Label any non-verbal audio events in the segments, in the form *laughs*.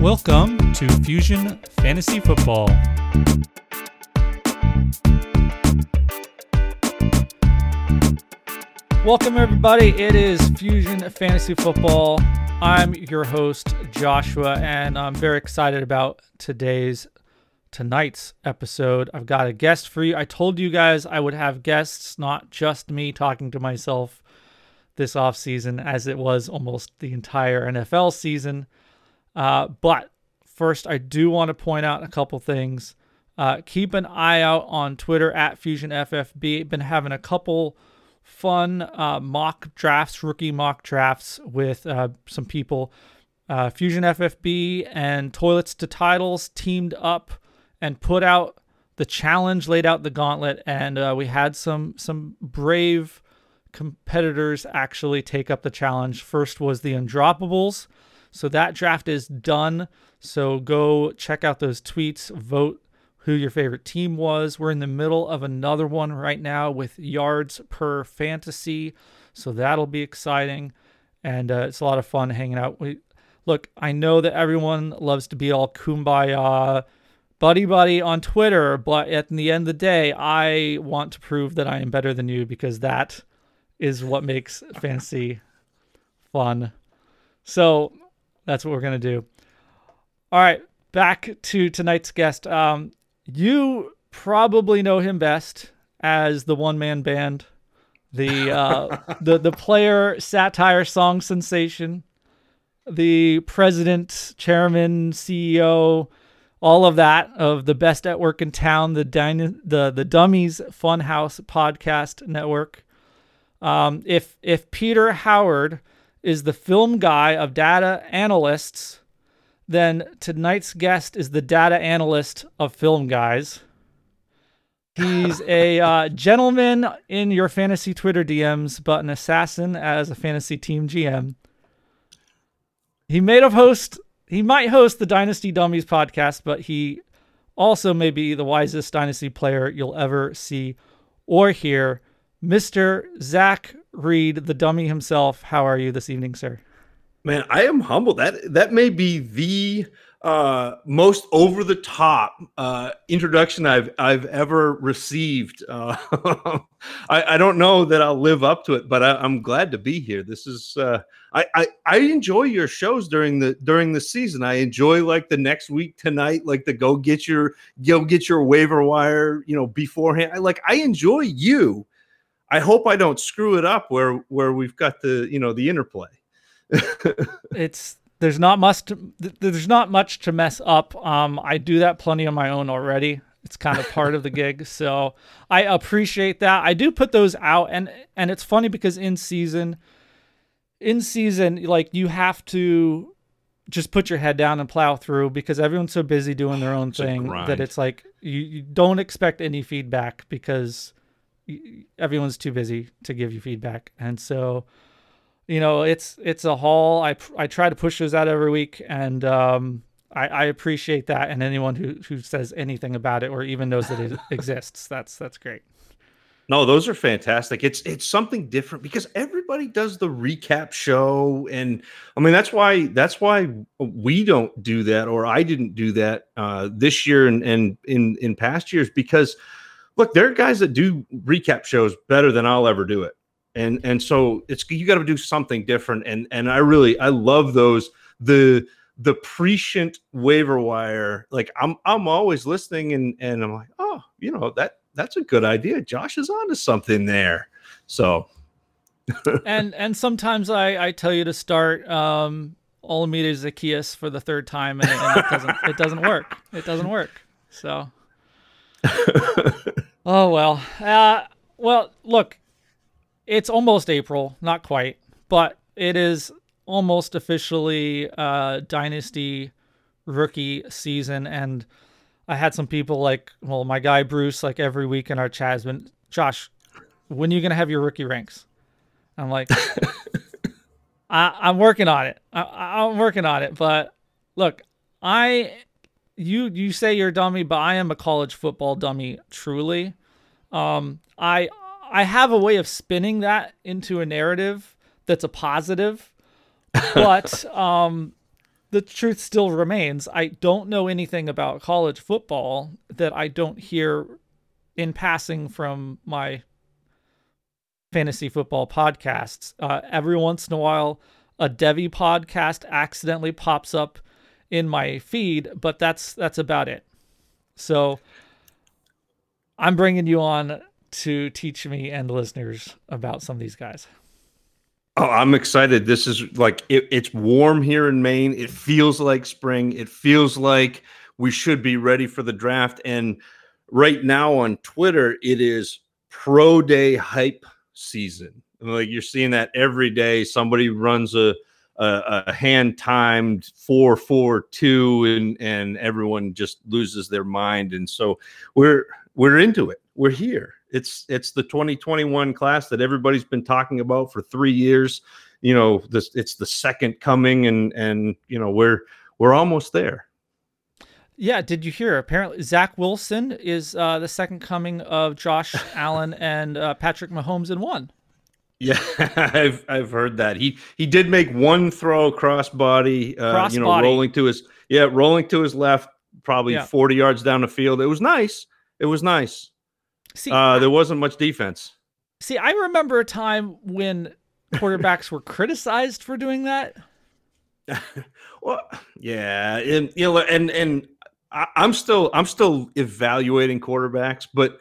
Welcome to Fusion Fantasy Football. Welcome, everybody. It is Fusion Fantasy Football. I'm your host, Joshua, and I'm very excited about today's tonight's episode. I've got a guest for you. I told you guys I would have guests, not just me talking to myself this off season, as it was almost the entire NFL season. Uh, but first, I do want to point out a couple things. Uh, keep an eye out on Twitter at FusionFFB. Been having a couple fun uh, mock drafts, rookie mock drafts with uh, some people. Uh, Fusion FFB and Toilets to Titles teamed up and put out the challenge, laid out the gauntlet, and uh, we had some some brave competitors actually take up the challenge. First was the Undroppables. So that draft is done. So go check out those tweets, vote who your favorite team was. We're in the middle of another one right now with yards per fantasy. So that'll be exciting. And uh, it's a lot of fun hanging out. We, look, I know that everyone loves to be all kumbaya, buddy buddy on Twitter, but at the end of the day, I want to prove that I am better than you because that is what makes fantasy fun. So that's what we're going to do. All right, back to tonight's guest. Um, you probably know him best as the one man band, the uh, *laughs* the the player satire song sensation, the president, chairman, CEO, all of that of the best at work in town, the Dyna- the the Dummies Funhouse podcast network. Um, if if Peter Howard is the film guy of data analysts then tonight's guest is the data analyst of film guys. He's *laughs* a uh, gentleman in your fantasy Twitter DMs, but an assassin as a fantasy team GM. He may have host. He might host the Dynasty Dummies podcast, but he also may be the wisest dynasty player you'll ever see or hear. Mr. Zach Reed, the dummy himself. How are you this evening, sir? Man, I am humbled. That that may be the uh, most over the top uh, introduction I've I've ever received. *laughs* Uh, I, I don't know that I'll live up to it, but I, am glad to be here. This is uh, I, I I enjoy your shows during the during the season. I enjoy like the next week tonight, like the go get your go get your waiver wire, you know, beforehand. I like I enjoy you. I hope I don't screw it up where where we've got the you know the interplay *laughs* it's there's not much to, there's not much to mess up. Um, I do that plenty on my own already. It's kind of part of the gig, *laughs* so I appreciate that. I do put those out, and and it's funny because in season, in season, like you have to just put your head down and plow through because everyone's so busy doing their *sighs* own thing that it's like you, you don't expect any feedback because everyone's too busy to give you feedback, and so you know, it's it's a haul. I I try to push those out every week, and um, I, I appreciate that. And anyone who who says anything about it or even knows that it *laughs* exists, that's that's great. No, those are fantastic. It's it's something different because everybody does the recap show, and I mean that's why that's why we don't do that, or I didn't do that uh, this year and and in in past years because look, there are guys that do recap shows better than I'll ever do it. And and so it's you got to do something different. And and i really i love those the the prescient waiver wire. Like i'm i'm always listening and and i'm like oh you know that that's a good idea. Josh is onto something there. So. *laughs* And and sometimes i i tell you to start um Olamide Zaccheaus for the third time and, and it doesn't it doesn't work. It doesn't work. So *laughs* oh well uh well look it's almost April, not quite, but it is almost officially uh, Dynasty rookie season. And I had some people like, well, my guy Bruce, like every week in our chat has been, Josh, when are you going to have your rookie ranks? I'm like, *laughs* I, am working on it. I, I'm working on it. But look, I, you, you say you're a dummy, but I am a college football dummy, truly. Um, I I have a way of spinning that into a narrative that's a positive, *laughs* but um, the truth still remains I don't know anything about college football that I don't hear in passing from my fantasy football podcasts. Uh, every once in a while, a Devy podcast accidentally pops up in my feed, but that's that's about it. So I'm bringing you on to teach me and listeners about some of these guys. Oh, I'm excited. This is like it, it's warm here in Maine. It feels like spring. It feels like we should be ready for the draft. And right now on Twitter, it is pro day hype season. Like you're seeing that every day. Somebody runs a a, a hand timed four four two, and and everyone just loses their mind. And so we're we're into it. We're here. It's it's the 2021 class that everybody's been talking about for three years. You know, this it's the second coming, and and you know we're we're almost there. Yeah, did you hear? Apparently, Zach Wilson is uh, the second coming of Josh *laughs* Allen and uh, Patrick Mahomes in one. Yeah, *laughs* I've I've heard that he he did make one throw cross body, uh, cross you know, body. rolling to his yeah, rolling to his left, probably yeah. forty yards down the field. It was nice. It was nice. See, uh, there wasn't much defense. See, I remember a time when quarterbacks were *laughs* criticized for doing that. *laughs* well, yeah, and you know, and and I, I'm still I'm still evaluating quarterbacks, but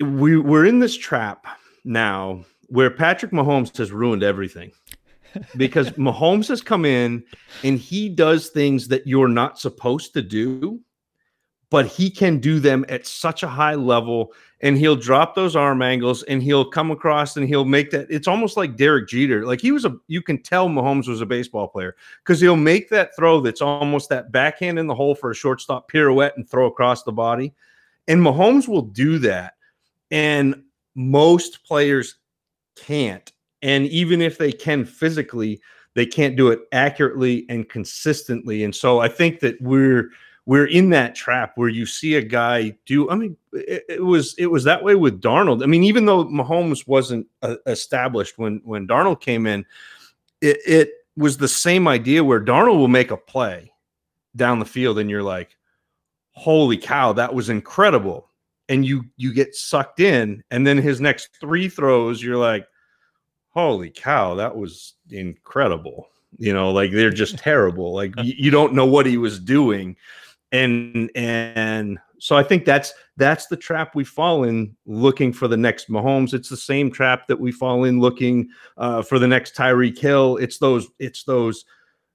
we we're in this trap now where Patrick Mahomes has ruined everything because *laughs* Mahomes has come in and he does things that you're not supposed to do, but he can do them at such a high level and he'll drop those arm angles and he'll come across and he'll make that it's almost like Derek Jeter. Like he was a you can tell Mahomes was a baseball player because he'll make that throw that's almost that backhand in the hole for a shortstop pirouette and throw across the body. And Mahomes will do that. And most players can't. And even if they can physically, they can't do it accurately and consistently. And so I think that we're we're in that trap where you see a guy do. I mean, it, it was it was that way with Darnold. I mean, even though Mahomes wasn't uh, established when when Darnold came in, it, it was the same idea where Darnold will make a play down the field, and you're like, "Holy cow, that was incredible!" And you you get sucked in, and then his next three throws, you're like, "Holy cow, that was incredible!" You know, like they're just terrible. Like you, you don't know what he was doing and and so I think that's that's the trap we fall in looking for the next Mahomes. It's the same trap that we fall in looking uh, for the next Tyreek Hill. It's those it's those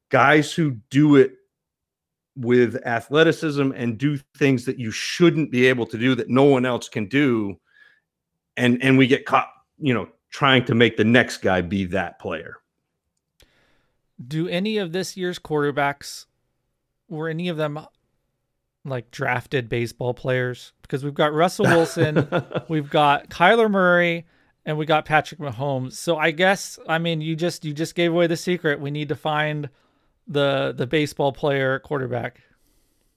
guys who do it with athleticism and do things that you shouldn't be able to do that no one else can do, and and we get caught, you know, trying to make the next guy be that player. Do any of this year's quarterbacks were any of them like drafted baseball players because we've got Russell Wilson, *laughs* we've got Kyler Murray, and we got Patrick Mahomes. So I guess I mean you just you just gave away the secret. We need to find the the baseball player quarterback.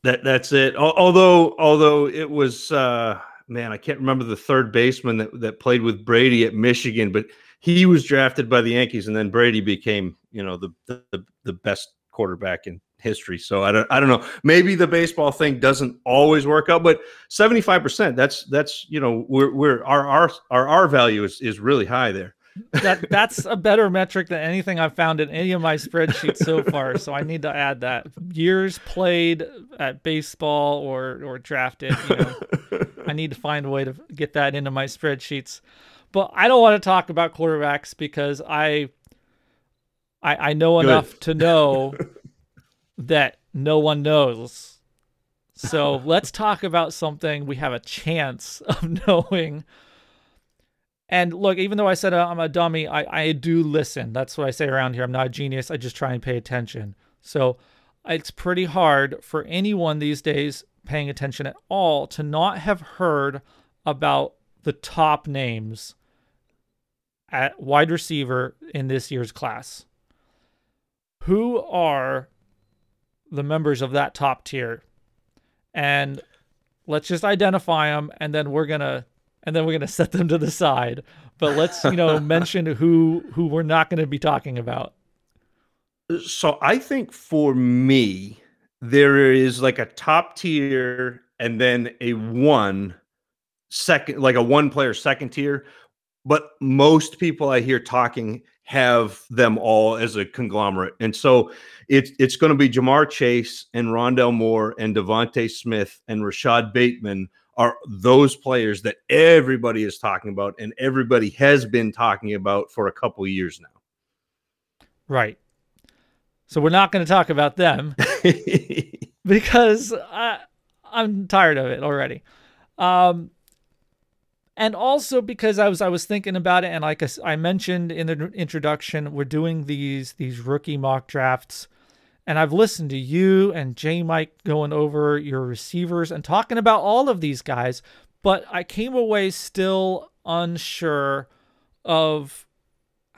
That that's it. Although although it was uh man, I can't remember the third baseman that that played with Brady at Michigan, but he was drafted by the Yankees and then Brady became, you know, the the, the best quarterback in history. So I don't I don't know. Maybe the baseball thing doesn't always work out, but 75%, that's that's you know, we're we're our our our R value is is really high there. that *laughs* that's a better metric than anything I've found in any of my spreadsheets so far. So I need to add that years played at baseball or or drafted. You know, *laughs* I need to find a way to get that into my spreadsheets. But I don't want to talk about quarterbacks because I I, I know Good. enough to know *laughs* that no one knows. So let's talk about something we have a chance *laughs* of knowing. And look, even though I said I'm a dummy, I, I do listen. That's what I say around here. I'm not a genius. I just try and pay attention. So it's pretty hard for anyone these days paying attention at all to not have heard about the top names at wide receiver in this year's class. Who are the members of that top tier? And let's just identify them and then we're going to and then we're going *laughs* to set them to the side. But let's you know *laughs* mention who who we're not going to be talking about. So I think for me, there is like a top tier and then a one second, like a one player second tier. But most people I hear talking have them all as a conglomerate. And so it's it's going to be Ja'Marr Chase and Rondale Moore and DeVonta Smith and Rashod Bateman are those players that everybody is talking about and everybody has been talking about for a couple years now. Right. So we're not going to talk about them *laughs* because I, I'm tired of it already. Um, and also because I was I was thinking about it, and like I mentioned in the introduction, we're doing these these rookie mock drafts, and I've listened to you and J Mike going over your receivers and talking about all of these guys, but I came away still unsure of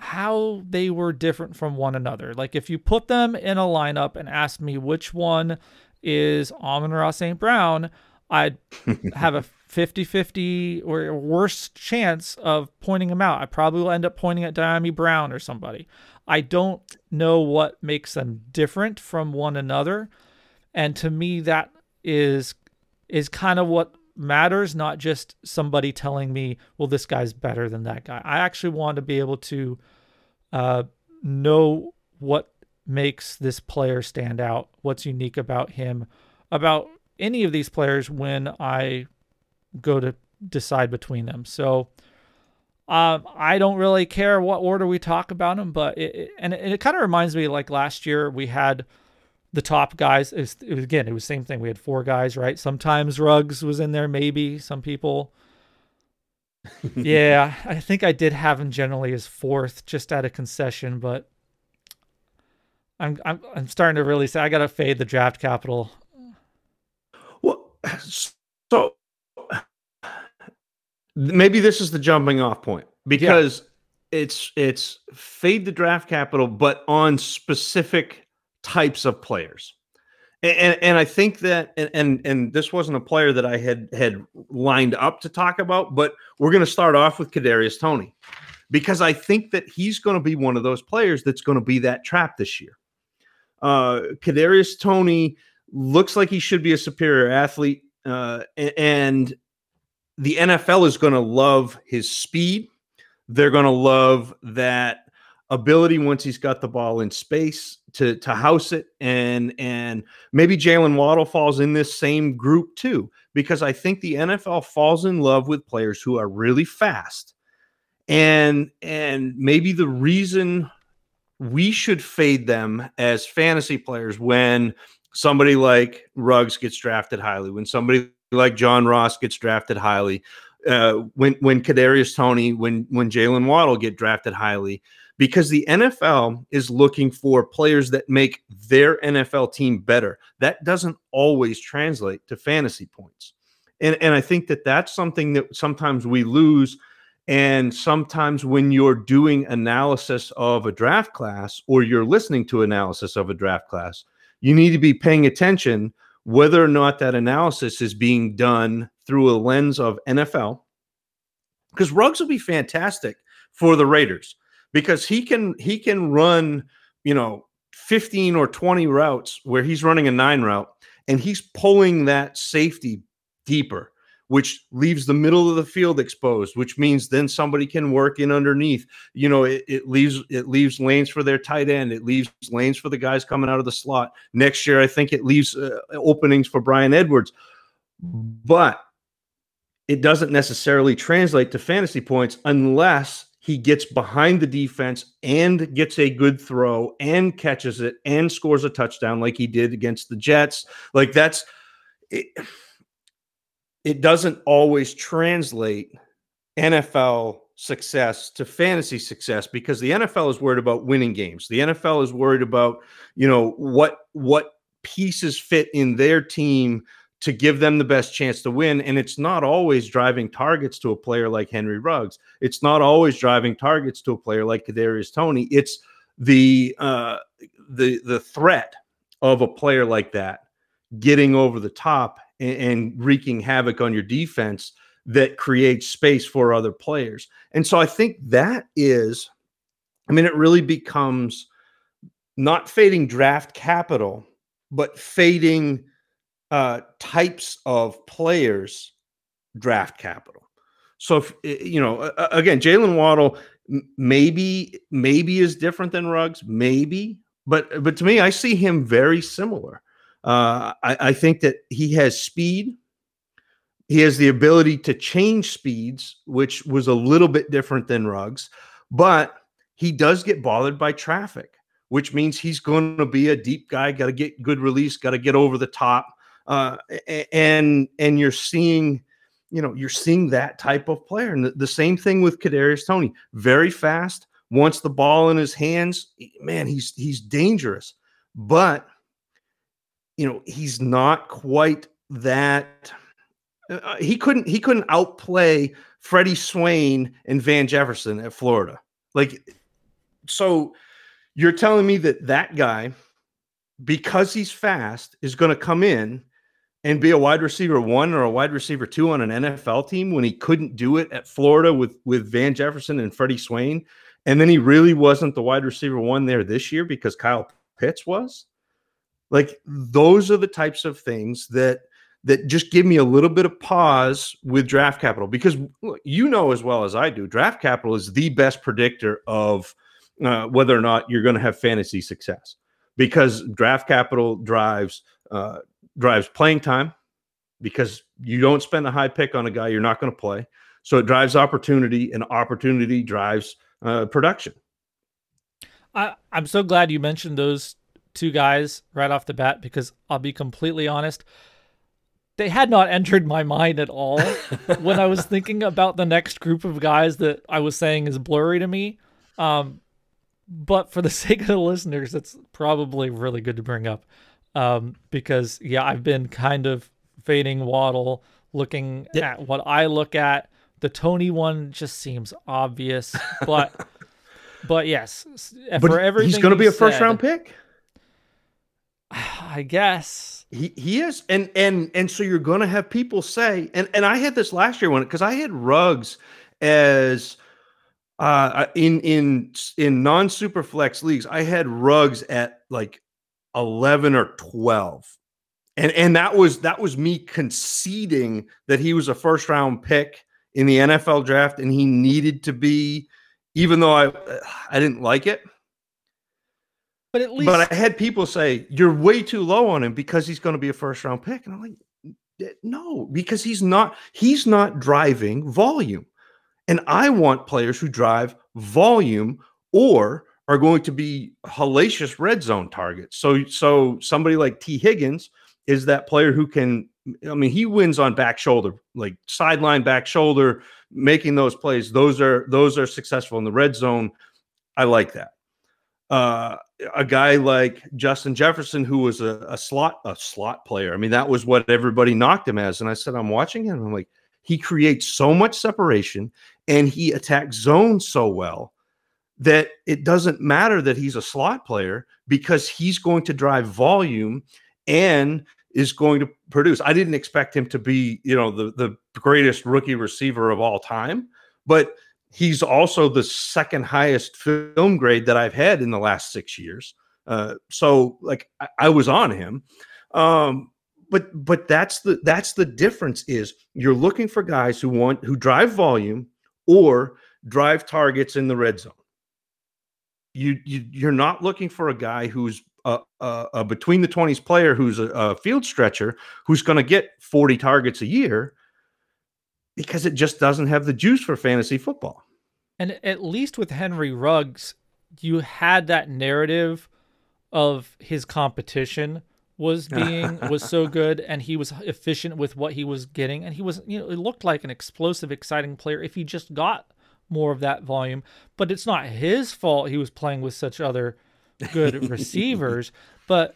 how they were different from one another. Like if you put them in a lineup and asked me which one is Amon-Ra St. Brown, I'd *laughs* have a 50 50 or worse chance of pointing them out. I probably will end up pointing at Dyami Brown or somebody. I don't know what makes them different from one another. And to me, that is is kind of what matters, not just somebody telling me, well, this guy's better than that guy. I actually want to be able to uh, know what makes this player stand out, what's unique about him, about any of these players when I go to decide between them. So um, I don't really care what order we talk about them, but it, it and it, it kind of reminds me like last year we had the top guys. It was, it was, again, it was the same thing. We had four guys, right? Sometimes Ruggs was in there, maybe some people. *laughs* yeah, I think I did have him generally as fourth, just at a concession, but I'm I'm I'm starting to really say I gotta fade the draft capital. Well, so maybe this is the jumping off point because yeah. it's it's fade the draft capital, but on specific types of players. And, and, I think that and, and and this wasn't a player that I had had lined up to talk about, but we're going to start off with Kadarius Toney because I think that he's going to be one of those players that's going to be that trap this year. Uh, Kadarius Toney looks like he should be a superior athlete, uh, and the NFL is going to love his speed. They're going to love that ability once he's got the ball in space to to house it, and and maybe Jaylen Waddle falls in this same group too, because I think the NFL falls in love with players who are really fast, and and maybe the reason we should fade them as fantasy players when somebody like Ruggs gets drafted highly, when somebody like John Ross gets drafted highly, uh, when when Kadarius Toney when when Jaylen Waddle get drafted highly, because the NFL is looking for players that make their NFL team better. That doesn't always translate to fantasy points, and and I think that that's something that sometimes we lose and sometimes when you're doing analysis of a draft class or you're listening to analysis of a draft class, you need to be paying attention whether or not that analysis is being done through a lens of NFL. Because Ruggs will be fantastic for the Raiders because he can he can run, you know, 15 or 20 routes where he's running a nine route and he's pulling that safety deeper which leaves the middle of the field exposed, which means then somebody can work in underneath. You know, it, it, leaves it leaves lanes for their tight end. It leaves lanes for the guys coming out of the slot. Next year, I think it leaves uh, openings for Bryan Edwards, but it doesn't necessarily translate to fantasy points unless he gets behind the defense and gets a good throw and catches it and scores a touchdown like he did against the Jets. Like that's it, it doesn't always translate NFL success to fantasy success because the NFL is worried about winning games. The NFL is worried about, you know, what what pieces fit in their team to give them the best chance to win and it's not always driving targets to a player like Henry Ruggs. It's not always driving targets to a player like Kadarius Toney. It's the uh the the threat of a player like that getting over the top and, and wreaking havoc on your defense that creates space for other players. And so I think that is, I mean, it really becomes not fading draft capital, but fading uh, types of players draft capital. So if you know, again, Jaylen Waddle maybe maybe is different than Ruggs, maybe, but but to me, I see him very similar. Uh, I, I think that he has speed. He has the ability to change speeds, which was a little bit different than Ruggs, but he does get bothered by traffic, which means he's going to be a deep guy. Got to get good release. Got to get over the top. Uh, and and you're seeing you know, you're seeing that type of player. And the, the same thing with Kadarius Toney very fast. Once the ball in his hands, man, he's he's dangerous. But you know, he's not quite that. Uh, uh he couldn't he couldn't outplay Freddie Swain and Van Jefferson at Florida. Like, so you're telling me that that guy, because he's fast, is going to come in and be a wide receiver one or a wide receiver two on an NFL team when he couldn't do it at Florida with with Van Jefferson and Freddie Swain, and then he really wasn't the wide receiver one there this year because Kyle Pitts was. Like those are the types of things that that just give me a little bit of pause with draft capital because you know as well as I do, draft capital is the best predictor of uh, whether or not you're going to have fantasy success because draft capital drives uh, drives playing time because you don't spend a high pick on a guy you're not going to play. So it drives opportunity, and opportunity drives uh, production. I, I'm so glad you mentioned those two guys right off the bat because I'll be completely honest. They had not entered my mind at all *laughs* when I was thinking about the next group of guys that I was saying is blurry to me. Um, but for the *laughs* sake of the listeners, it's probably really good to bring up um, because yeah, I've been kind of fading Waddle, looking yeah. at what I look at. The Toney one just seems obvious, *laughs* but but yes, but for everything he's going to be a first said, round pick. I guess he he is, and and and so you're going to have people say, and and I had this last year when because I had Ruggs as uh in in in non super flex leagues, I had Ruggs at like 11 or 12 and and that was that was me conceding that he was a first round pick in the NFL draft and he needed to be even though I I didn't like it. But at least but I had people say you're way too low on him because he's going to be a first round pick. And I'm like no because he's not he's not driving volume. And I want players who drive volume or are going to be hellacious red zone targets. So so somebody like Tee Higgins is that player who can I mean he wins on back shoulder, like sideline back shoulder, making those plays. Those are those are successful in the red zone. I like that. Uh, a guy like Justin Jefferson, who was a, a slot a slot player. I mean, that was what everybody knocked him as. And I said, I'm watching him. I'm like, he creates so much separation and he attacks zones so well that it doesn't matter that he's a slot player because he's going to drive volume and is going to produce. I didn't expect him to be, you know, the the greatest rookie receiver of all time, but he's also the second highest film grade that I've had in the last six years. Uh, so like I, I was on him. Um, but but that's the that's the difference is you're looking for guys who want who drive volume or drive targets in the red zone you, you you're not looking for a guy who's a, a, a between the 20s player who's a, a field stretcher who's going to get 40 targets a year because it just doesn't have the juice for fantasy football. And at least with Henry Ruggs, you had that narrative of his competition was *laughs* being was so good and he was efficient with what he was getting and he was you know it looked like an explosive exciting player if he just got more of that volume. But it's not his fault he was playing with such other good *laughs* receivers. But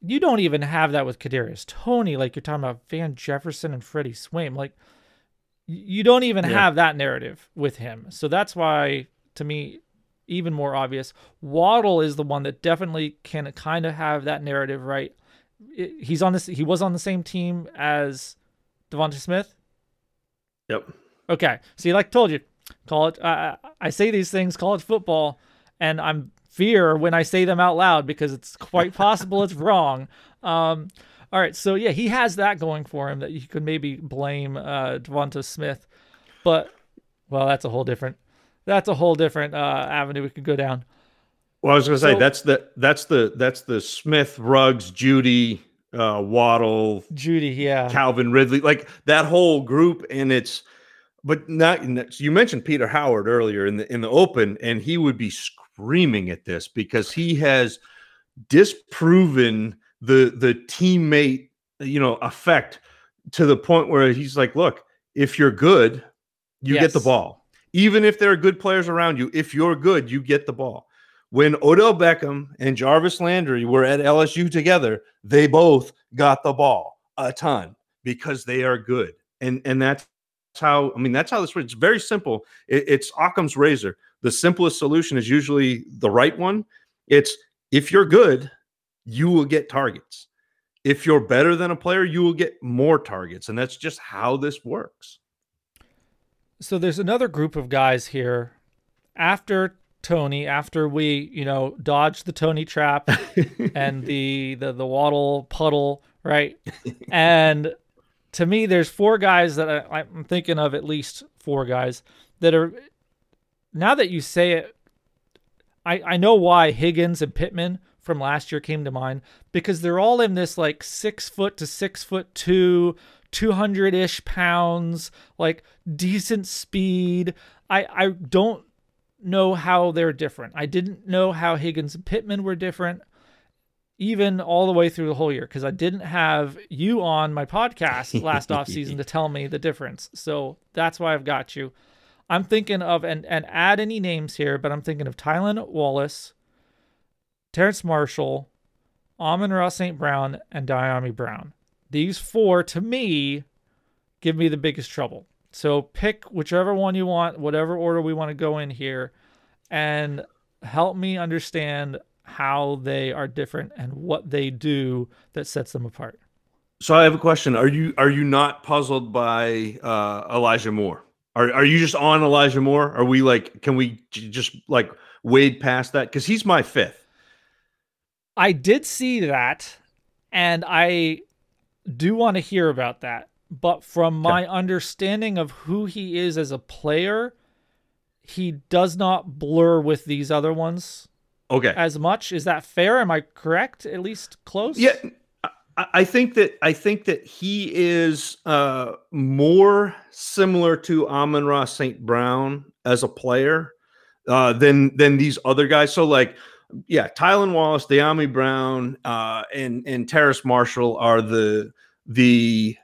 you don't even have that with Kadarius Toney. Like you're talking about Van Jefferson and Freddie Swain. Like you don't even yeah. have that narrative with him. So that's why, to me, even more obvious. Waddle is the one that definitely can kind of have that narrative right. He's on this. He was on the same team as DeVonta Smith. Yep. Okay. See, like told you, college. I, I say these things, college football, and I'm fear when I say them out loud because it's quite *laughs* possible it's wrong. Um, all right, so yeah, he has that going for him that you could maybe blame uh, Devonta Smith, but well, that's a whole different that's a whole different uh, avenue we could go down. Well, I was going to say so, that's the that's the that's the Smith, Ruggs, Jeudy uh, Waddle, Jeudy yeah, Calvin Ridley, like that whole group, and it's but not you mentioned Peter Howard earlier in the in the open, and he would be screaming at this because he has disproven the the teammate you know effect to the point where he's like, look, if you're good, you yes. get the ball. Even if there are good players around you, if you're good, you get the ball. When Odell Beckham and Jarvis Landry were at LSU together, they both got the ball a ton because they are good. And and that's how I mean that's how this works. It's very simple. It, it's Occam's razor. The simplest solution is usually the right one. It's if you're good, you will get targets. If you're better than a player, you will get more targets. And that's just how this works. So there's another group of guys here after Toney, after we, you know, dodged the Toney trap *laughs* and the, the the Waddle puddle, right? and to me, there's four guys that I, I'm thinking of at least four guys that are now that you say it, I, I know why Higgins and Pittman from last year came to mind because they're all in this like six foot to six foot two, 200 ish pounds, like decent speed. I, I don't know how they're different. I didn't know how Higgins and Pittman were different even all the way through the whole year because I didn't have you on my podcast last *laughs* off season to tell me the difference. So that's why I've got you. I'm thinking of and and add any names here, but I'm thinking of Tylan Wallace, Terrace Marshall, Amon-Ra St. Brown, and Dyami Brown. These four, to me, give me the biggest trouble. So pick whichever one you want, whatever order we want to go in here, and help me understand how they are different and what they do that sets them apart. So I have a question. Are you are you not puzzled by uh, Elijah Moore? Are are you just on Elijah Moore? Are we like can we j- just like wade past that cuz he's my fifth? I did see that, and I do want to hear about that. But from my understanding of who he is as a player, he does not blur with these other ones. Okay. As much is that fair? Am I correct? At least close. Yeah, I think that I think that he is uh, more similar to Amon-Ra St. Brown as a player uh, than than these other guys. So like yeah, Tylan Wallace, Dyami Brown, uh, and and Terrace Marshall are the the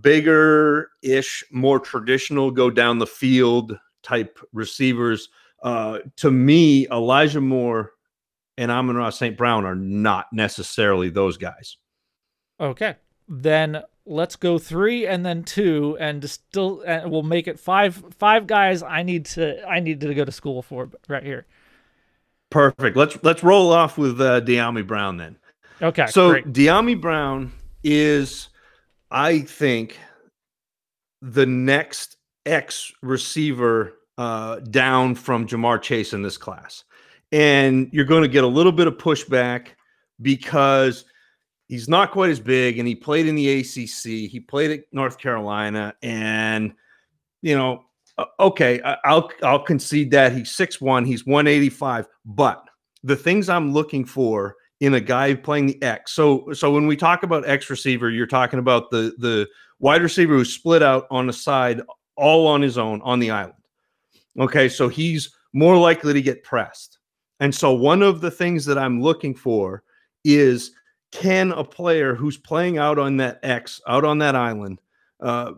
bigger ish, more traditional go down the field type receivers. Uh, to me, Elijah Moore and Amon-Ra St. Brown are not necessarily those guys. Okay, then let's go three and then two, and still, and we'll make it five. Five guys. I need to. I need to go to school for right here. Perfect. Let's let's roll off with uh, Dyami Brown then. Okay. So great. Dyami Brown is, I think, the next X receiver uh, down from Ja'Marr Chase in this class, and you're going to get a little bit of pushback because he's not quite as big, and he played in the ACC. He played at North Carolina, and you know okay, I'll I'll concede that he's six one, he's 185, but the things I'm looking for in a guy playing the X. So so when we talk about X receiver, you're talking about the the wide receiver who's split out on the side all on his own on the island. Okay, so he's more likely to get pressed. And so one of the things that I'm looking for is can a player who's playing out on that X, out on that island, uh,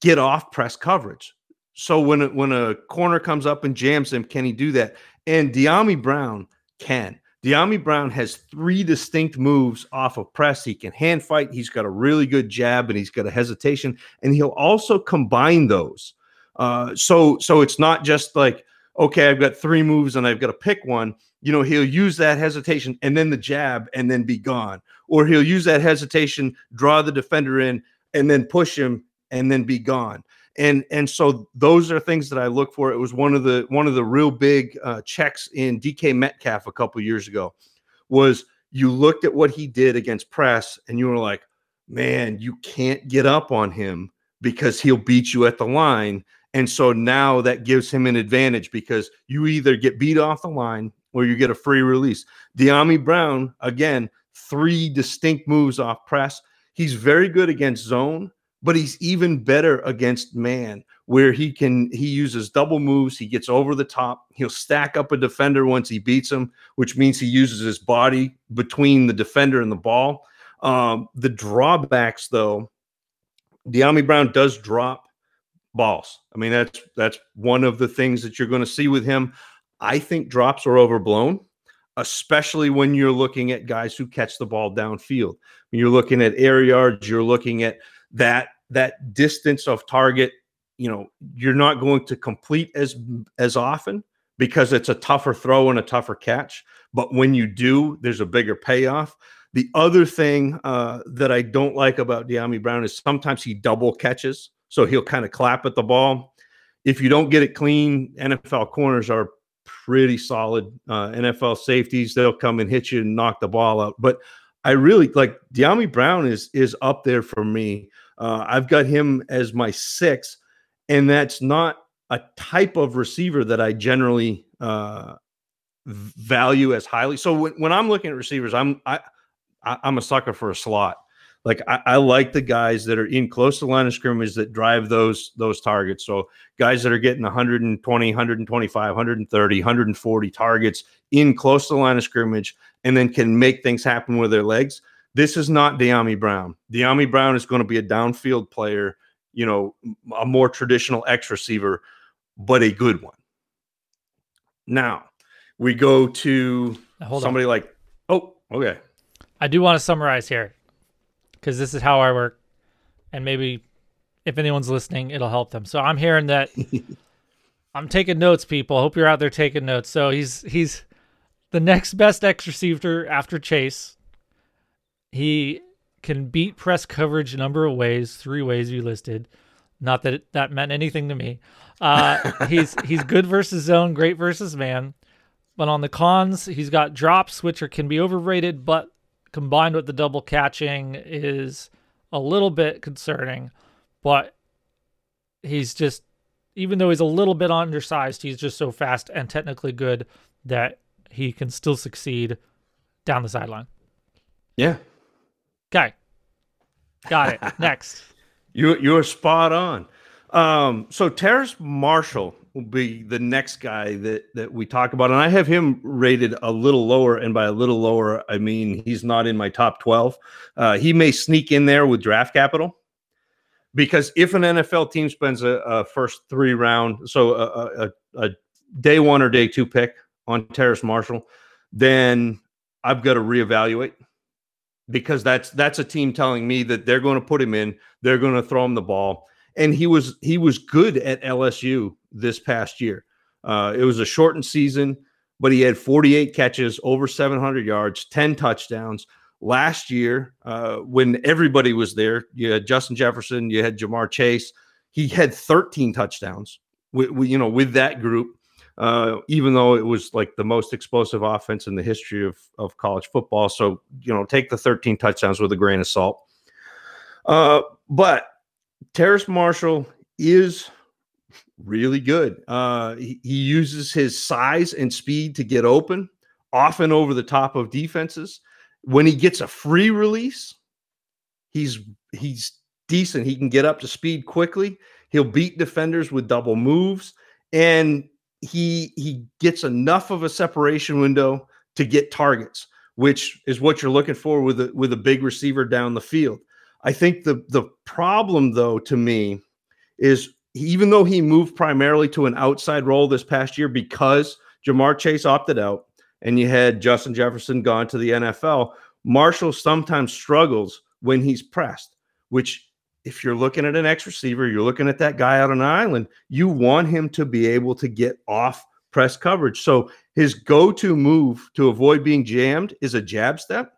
get off press coverage? So when when a corner comes up and jams him, can he do that? And Dyami Brown can. Dyami Brown has three distinct moves off of press. He can hand fight. He's got a really good jab, and he's got a hesitation, and he'll also combine those. Uh, so so it's not just like okay, I've got three moves and I've got to pick one. You know, he'll use that hesitation and then the jab and then be gone, or he'll use that hesitation, draw the defender in, and then push him and then be gone. And and so those are things that I look for. It was one of the one of the real big uh, checks in DK Metcalf a couple years ago was you looked at what he did against press and you were like, man, you can't get up on him because he'll beat you at the line. And so now that gives him an advantage because you either get beat off the line or you get a free release. Dyami Brown, again, three distinct moves off press. He's very good against zone, but he's even better against man, where he can he uses double moves, he gets over the top, he'll stack up a defender once he beats him, which means he uses his body between the defender and the ball. Um, the drawbacks, though, Dyami Brown does drop balls. I mean, that's that's one of the things that you're going to see with him. I think drops are overblown, especially when you're looking at guys who catch the ball downfield. When you're looking at air yards, you're looking at that that distance of target. You know, you're not going to complete as as often because it's a tougher throw and a tougher catch. But when you do, there's a bigger payoff. The other thing uh, that I don't like about Dyami Brown is sometimes he double catches. So he'll kind of clap at the ball. If you don't get it clean, NFL corners are pretty solid. Uh, NFL safeties, they'll come and hit you and knock the ball out. But I really like Dyami Brown is is up there for me. Uh, I've got him as my six, and that's not a type of receiver that I generally uh, value as highly. So when, when I'm looking at receivers, I'm I I, am a sucker for a slot. Like I, I, like the guys that are in close to the line of scrimmage that drive those those targets. So guys that are getting 120, 125, 130, 140 targets in close to the line of scrimmage, and then can make things happen with their legs. This is not Dyami Brown. Dyami Brown is going to be a downfield player, you know, a more traditional X receiver, but a good one. Now we go to somebody on. like, oh, okay. I do want to summarize here because this is how I work, and maybe if anyone's listening, it'll help them. So I'm hearing that *laughs* I'm taking notes, people. Hope you're out there taking notes. So he's he's the next best X receiver after Chase. He can beat press coverage a number of ways, three ways you listed. Not that it, that meant anything to me. Uh, *laughs* he's he's good versus zone, great versus man. But on the cons, he's got drops, which are, can be overrated, but combined with the double catching is a little bit concerning, but he's just even though he's a little bit undersized, he's just so fast and technically good that he can still succeed down the sideline. Yeah. Okay. Got it. *laughs* Next. You you're spot on. Um, so Terrace Marshall will be the next guy that that we talk about, and I have him rated a little lower. And by a little lower, I mean he's not in my top twelve. Uh, he may sneak in there with draft capital because if an NFL team spends a, a first three round, so a, a, a, day one or day two pick on Terrace Marshall, then I've got to reevaluate because that's that's a team telling me that they're going to put him in, they're going to throw him the ball, and he was he was good at LSU this past year. Uh, it was a shortened season, but he had 48 catches, over 700 yards, 10 touchdowns. Last year, uh, when everybody was there, you had Justin Jefferson, you had Ja'Marr Chase. He had 13 touchdowns. With, with you know, with that group, uh, even though it was like the most explosive offense in the history of of college football. So you know, take the 13 touchdowns with a grain of salt. Uh, but Terrace Marshall is really good. Uh, he, he uses his size and speed to get open, often over the top of defenses. When he gets a free release, he's he's decent. He can get up to speed quickly. He'll beat defenders with double moves, and he he gets enough of a separation window to get targets, which is what you're looking for with a with a big receiver down the field. I think the the problem though to me is even though he moved primarily to an outside role this past year because Ja'Marr Chase opted out and you had Justin Jefferson gone to the NFL, Marshall sometimes struggles when he's pressed, which if you're looking at an X receiver, you're looking at that guy out on an island, you want him to be able to get off press coverage. So his go-to move to avoid being jammed is a jab step,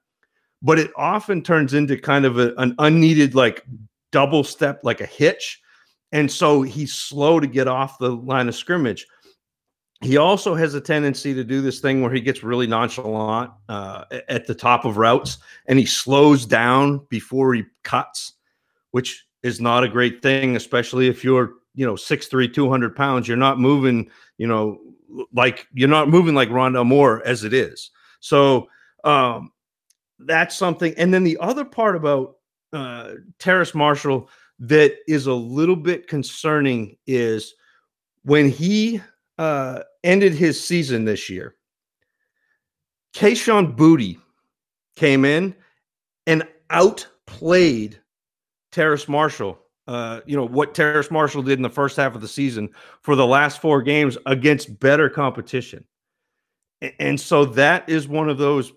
but it often turns into kind of a, an unneeded like double step like a hitch. And so he's slow to get off the line of scrimmage. He also has a tendency to do this thing where he gets really nonchalant uh, at the top of routes and he slows down before he cuts, which is not a great thing, especially if you're, you know, 6'3, 200 pounds. You're not moving, you know, like you're not moving like Rondale Moore as it is. So um, that's something. And then the other part about uh, Terrace Marshall that is a little bit concerning is when he uh, ended his season this year, Kayshon Boutte came in and outplayed Terrace Marshall. Uh, you know what Terrace Marshall did in the first half of the season for the last four games against better competition, and so that is one of those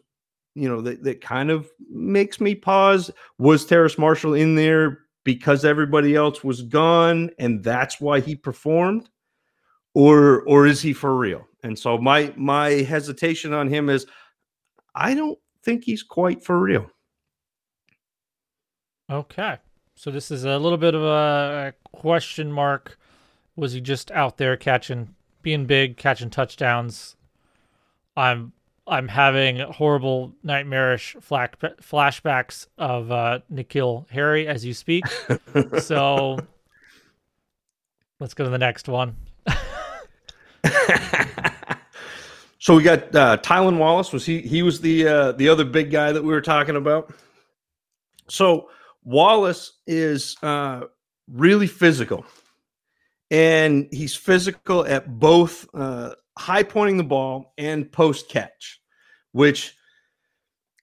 you know that, that kind of makes me pause was terrace marshall in there because everybody else was gone and that's why he performed? Or or is he for real? And so my my hesitation on him is i don't think he's quite for real. Okay. So this is a little bit of a question mark. Was he just out there catching being big catching touchdowns? I'm I'm having horrible, nightmarish flash- flashbacks of uh, N'Keal Harry as you speak. *laughs* so let's go to the next one. *laughs* so we got uh, Tylan Wallace. Was he? He was the uh, the other big guy that we were talking about. So Wallace is uh, really physical, and he's physical at both uh, high pointing the ball and post catch, which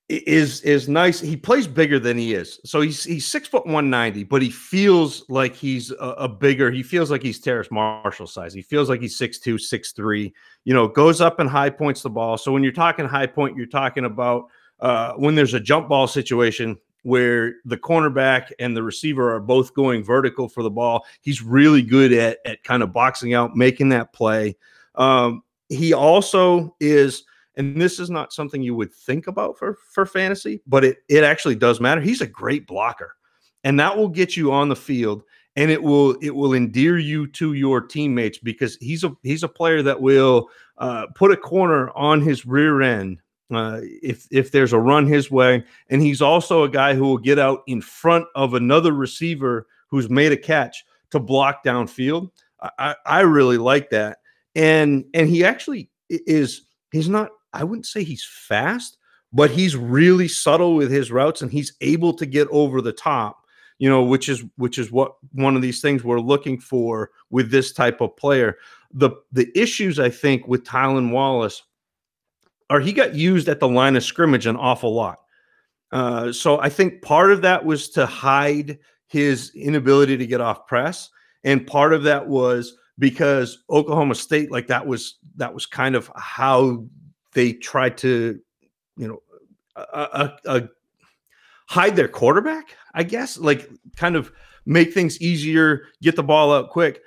is is nice. He plays bigger than he is. So he's he's six foot one ninety, but he feels like he's a, a, bigger. He feels like he's Terrace Marshall size. He feels like he's six two, six three. You know, goes up and high points the ball. So when you're talking high point, you're talking about uh, when there's a jump ball situation where the cornerback and the receiver are both going vertical for the ball. He's really good at at kind of boxing out, making that play. Um, he also is, and this is not something you would think about for for fantasy, but it it actually does matter. He's a great blocker, and that will get you on the field, and it will it will endear you to your teammates because he's a he's a player that will uh, put a corner on his rear end uh, if if there's a run his way, and he's also a guy who will get out in front of another receiver who's made a catch to block downfield. I, I really like that. And and he actually is he's not i wouldn't say he's fast but he's really subtle with his routes and he's able to get over the top you know which is which is what one of these things we're looking for with this type of player. The the issues i think with tylan wallace are he got used at the line of scrimmage an awful lot uh, so i think part of that was to hide his inability to get off press and part of that was because Oklahoma State, like that was that was kind of how they tried to, you know, hide their quarterback. I guess, like kind of make things easier, get the ball out quick.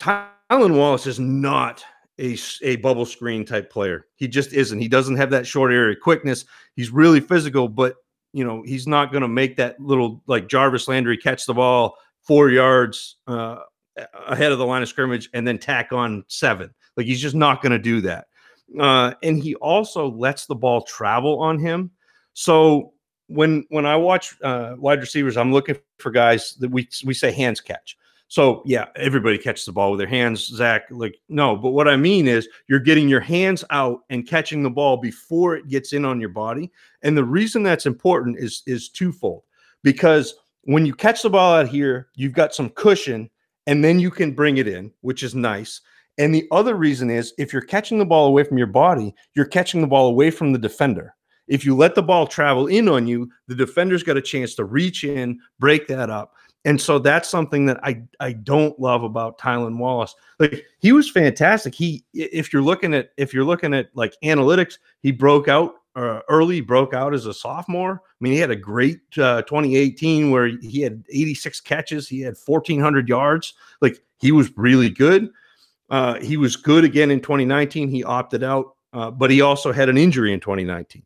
Tylan Wallace is not a, a bubble screen type player. He just isn't. He doesn't have that short area quickness. He's really physical, but you know he's not going to make that little like Jarvis Landry catch the ball four yards uh, ahead of the line of scrimmage and then tack on seven. Like he's just not going to do that. Uh, and he also lets the ball travel on him. So when when I watch uh, wide receivers, I'm looking for guys that we we say hands catch. So yeah, everybody catches the ball with their hands, Zach. Like no, but what I mean is you're getting your hands out and catching the ball before it gets in on your body. And the reason that's important is is twofold. Because when you catch the ball out here, you've got some cushion and then you can bring it in, which is nice. And the other reason is if you're catching the ball away from your body, you're catching the ball away from the defender. If you let the ball travel in on you, the defender's got a chance to reach in, break that up. And so that's something that I I don't love about Tylan Wallace. Like he was fantastic. He if you're looking at if you're looking at like analytics, he broke out uh, early broke out as a sophomore. I mean, he had a great uh, 2018 where he had 86 catches, he had 1,400 yards. Like he was really good. Uh, he was good again in 2019. He opted out, uh, but he also had an injury in 2019.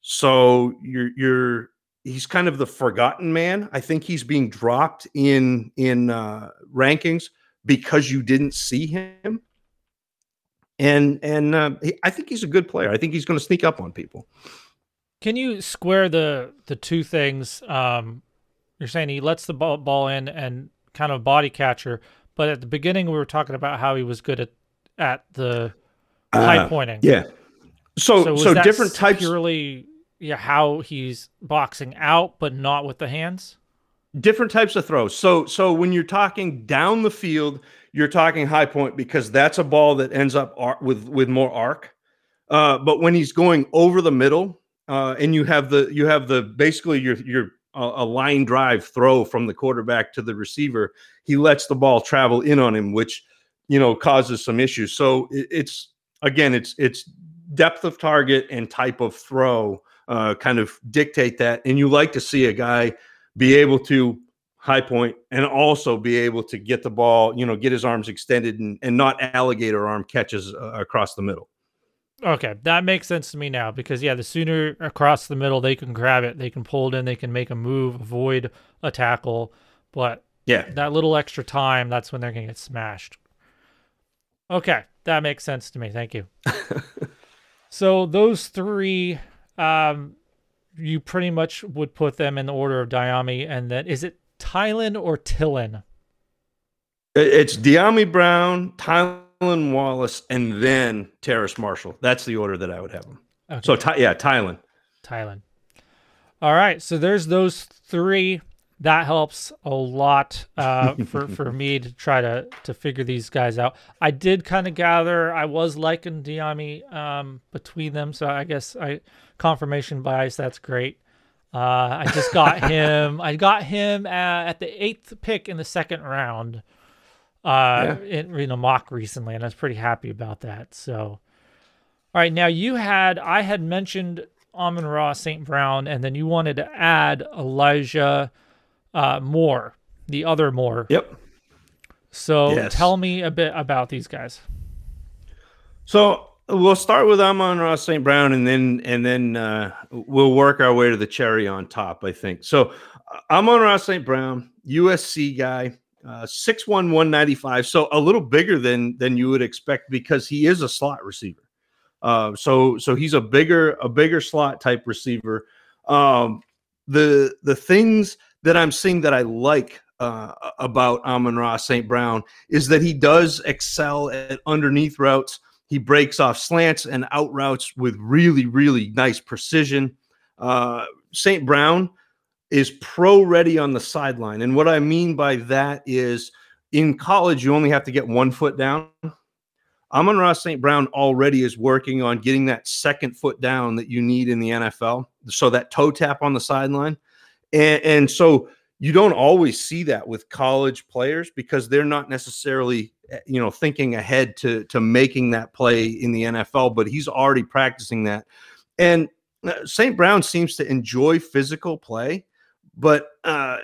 So you're you're he's kind of the forgotten man. I think he's being dropped in in uh, rankings because you didn't see him. And and uh, he, I think he's a good player. I think he's going to sneak up on people. Can you square the the two things? Um, you're saying he lets the ball, ball in and kind of body catcher, but at the beginning we were talking about how he was good at at the uh, high pointing. Yeah. So so, so different types. Purely, yeah, how he's boxing out, but not with the hands. Different types of throws. So so when you're talking down the field, you're talking high point because that's a ball that ends up with with more arc. Uh, but when he's going over the middle, uh, and you have the you have the basically your your a line drive throw from the quarterback to the receiver, he lets the ball travel in on him, which you know causes some issues. So it's again, it's it's depth of target and type of throw uh, kind of dictate that, and you like to see a guy be able to high point and also be able to get the ball, you know, get his arms extended and, and not alligator arm catches uh, across the middle. Okay, that makes sense to me now because yeah, the sooner across the middle they can grab it, they can pull it in, they can make a move, avoid a tackle, but yeah, that little extra time, that's when they're gonna get smashed. Okay, that makes sense to me. Thank you. *laughs* so those three, um, you pretty much would put them in the order of Dyami, and then is it Tylen or Tillin? It's Dyami Brown, Tylan Wallace, and then Terrace Marshall. That's the order that I would have them. Okay. So, Ty- yeah, Tylen. Tylan. All right. So there's those three. That helps a lot uh, *laughs* for for me to try to to figure these guys out. I did kind of gather I was liking Dyami um, between them, so I guess I confirmation bias. That's great. Uh, I just got *laughs* him. I got him at, at the eighth pick in the second round uh, yeah. in, in a mock recently, and I was pretty happy about that. So, all right, now you had I had mentioned Amon-Ra St. Brown, and then you wanted to add Elijah uh, Moore, the other Moore. Yep. So yes. tell me a bit about these guys. So we'll start with Amon-Ra St. Brown, and then and then uh, we'll work our way to the cherry on top. I think so. Amon-Ra St. Brown, USC guy, uh, six one one ninety five, so a little bigger than than you would expect because he is a slot receiver. Uh, so so he's a bigger a bigger slot type receiver. Um, the the things that I'm seeing that I like uh, about Amon-Ra St. Brown is that he does excel at underneath routes. He breaks off slants and out routes with really really nice precision. Uh, St. Brown is pro ready on the sideline. And what I mean by that is in college, you only have to get one foot down. Amon-Ra St. Brown already is working on getting that second foot down that you need in the NFL. So that toe tap on the sideline. And, and so you don't always see that with college players because they're not necessarily you know thinking ahead to to making that play in the NFL but he's already practicing that and uh, St. Brown seems to enjoy physical play but uh,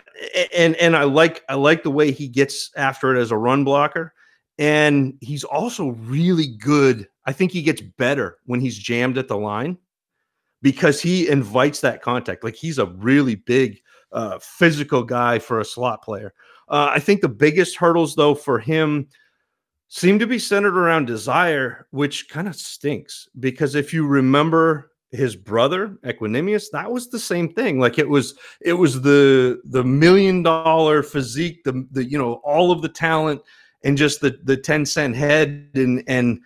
and and I like I like the way he gets after it as a run blocker, and he's also really good. I think he gets better when he's jammed at the line because he invites that contact. Like he's a really big uh, physical guy for a slot player. Uh, I think the biggest hurdles though for him seem to be centered around desire, which kind of stinks because if you remember his brother Equanimeous, that was the same thing. Like it was, it was the the million dollar physique, the the you know all of the talent, and just the the ten cent head, and and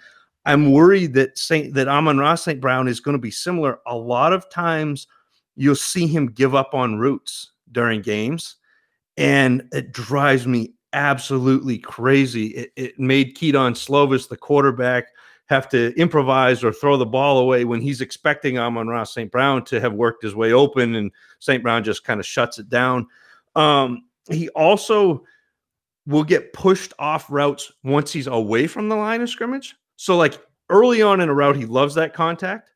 I'm worried that Saint that Amon-Ra St. Brown is going to be similar. A lot of times, you'll see him give up on routes during games, and it drives me absolutely crazy. It, it made Kedon Slovis, the quarterback have to improvise or throw the ball away when he's expecting Amon-Ra St. Brown to have worked his way open and St. Brown just kind of shuts it down. Um, he also will get pushed off routes once he's away from the line of scrimmage. So, like early on in a route, he loves that contact.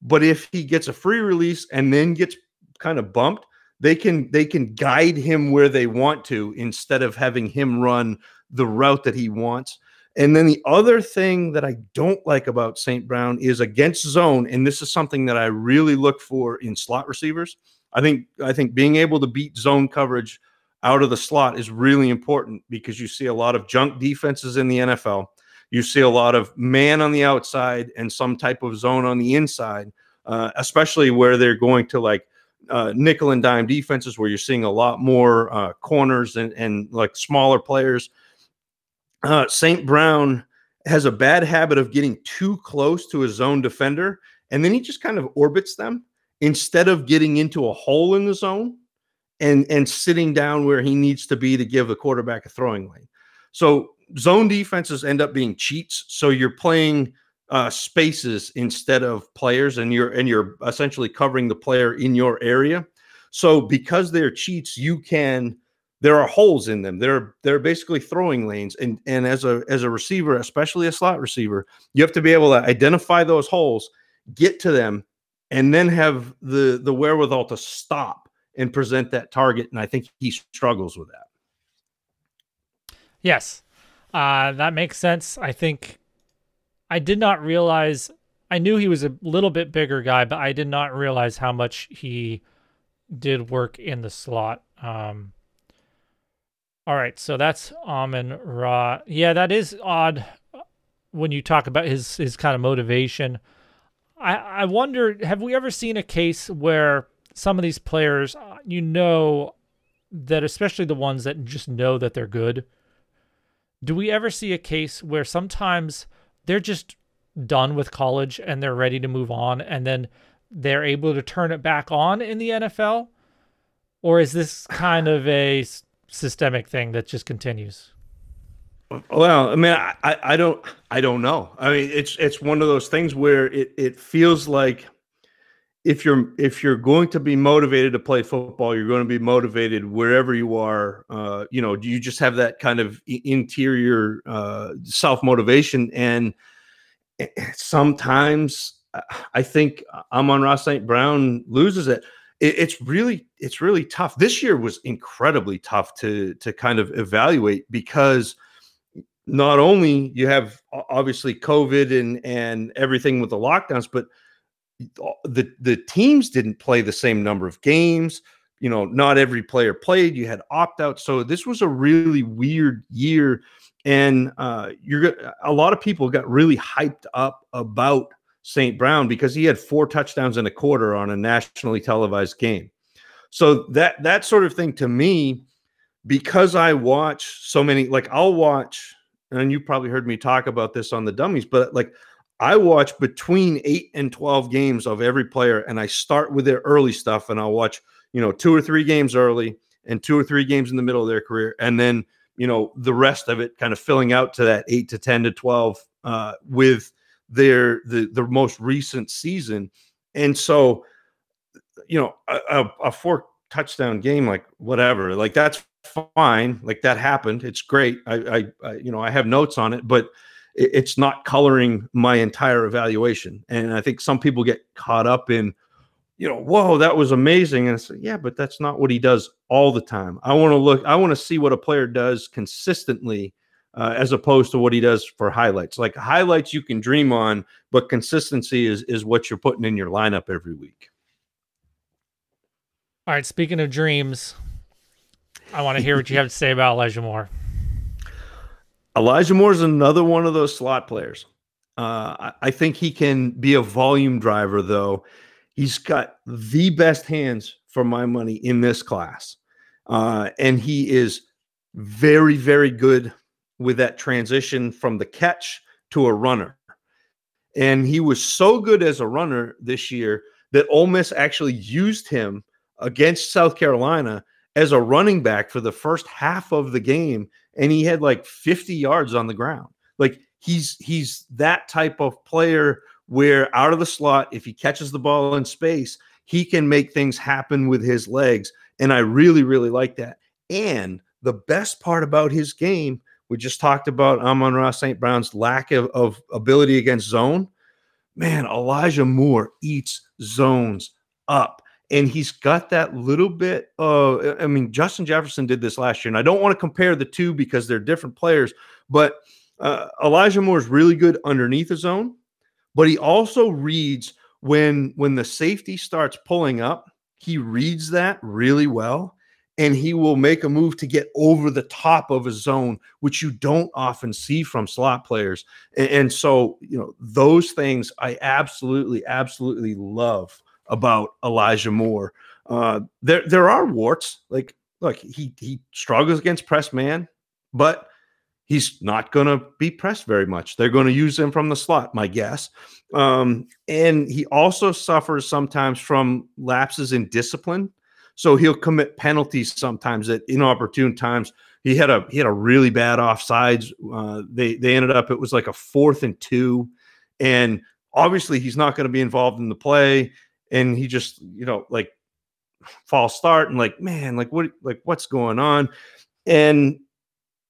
But if he gets a free release and then gets kind of bumped, they can they can guide him where they want to instead of having him run the route that he wants. And then the other thing that I don't like about St. Brown is against zone, and this is something that I really look for in slot receivers. I think I think being able to beat zone coverage out of the slot is really important because you see a lot of junk defenses in the NFL. You see a lot of man on the outside and some type of zone on the inside, uh, especially where they're going to like uh, nickel and dime defenses, where you're seeing a lot more uh, corners and, and like smaller players. Uh, St. Brown has a bad habit of getting too close to a zone defender, and then he just kind of orbits them instead of getting into a hole in the zone and and sitting down where he needs to be to give the quarterback a throwing lane. So zone defenses end up being cheats. So you're playing uh, spaces instead of players, and you're and you're essentially covering the player in your area. So because they're cheats, you can there are holes in them. They're they're basically throwing lanes, and and as a as a receiver, especially a slot receiver, you have to be able to identify those holes, get to them, and then have the the wherewithal to stop and present that target. And I think he struggles with that. Yes, uh, that makes sense. I think I did not realize. I knew he was a little bit bigger guy, but I did not realize how much he did work in the slot. Um, all right, so that's Amon Ra. Yeah, that is odd when you talk about his his kind of motivation. I I wonder, have we ever seen a case where some of these players, uh, you know, that especially the ones that just know that they're good. Do we ever see a case where sometimes they're just done with college and they're ready to move on and then they're able to turn it back on in the NFL? Or is this kind of a systemic thing that just continues? Well, I mean, I, I don't I don't know. I mean, it's it's one of those things where it it feels like if you're if you're going to be motivated to play football, you're going to be motivated wherever you are. Uh, you know, you just have that kind of interior uh, self motivation, and eh, sometimes uh, I think Amon-Ra St. Brown loses it. it. It's really it's really tough. This year was incredibly tough to to kind of evaluate because not only you have obviously COVID and and everything with the lockdowns, but the the teams didn't play the same number of games. You know, not every player played. You had opt out, so this was a really weird year. And uh, you're a lot of people got really hyped up about St. Brown because he had four touchdowns in a quarter on a nationally televised game. So that that sort of thing to me, because I watch so many, like I'll watch, and you probably heard me talk about this on the dummies, but like I watch between eight and 12 games of every player, and I start with their early stuff, and I'll watch, you know, two or three games early and two or three games in the middle of their career. And then, you know, the rest of it kind of filling out to that eight to 10 to 12 uh, with their, the, the most recent season. And so, you know, a, a four touchdown game, like whatever, like that's fine. Like that happened. It's great. I, I, I you know, I have notes on it, but, it's not coloring my entire evaluation. And I think some people get caught up in, you know, whoa, that was amazing. And I say, yeah, but that's not what he does all the time. I want to look, I want to see what a player does consistently uh, as opposed to what he does for highlights. Like highlights you can dream on, but consistency is is what you're putting in your lineup every week. All right. Speaking of dreams, I want to hear what you have to say about Elijah Moore. Elijah Moore is another one of those slot players. Uh, I think he can be a volume driver, though. He's got the best hands for my money in this class. Uh, and he is very, very good with that transition from the catch to a runner. And he was so good as a runner this year that Ole Miss actually used him against South Carolina as a running back for the first half of the game and he had like 50 yards on the ground. Like he's he's that type of player where out of the slot, if he catches the ball in space, he can make things happen with his legs. And I really, really like that. And the best part about his game, we just talked about Amon-Ra St. Brown's lack of, of ability against zone. Man, Elijah Moore eats zones up and he's got that little bit of i mean justin jefferson did this last year and i don't want to compare the two because they're different players but uh, elijah moore is really good underneath the zone but he also reads when when the safety starts pulling up he reads that really well and he will make a move to get over the top of a zone, which you don't often see from slot players. And, and, so, you know, those things I absolutely, absolutely love about Elijah Moore. Uh, there, there are warts. Like, look, he he struggles against press man, but he's not going to be pressed very much. They're going to use him from the slot, my guess. Um, and he also suffers sometimes from lapses in discipline. So he'll commit penalties sometimes at inopportune times. He had a he had a really bad offsides. Uh, they they ended up it was like a fourth and two, and obviously he's not going to be involved in the play. And he just you know like false start and like man like what like what's going on, and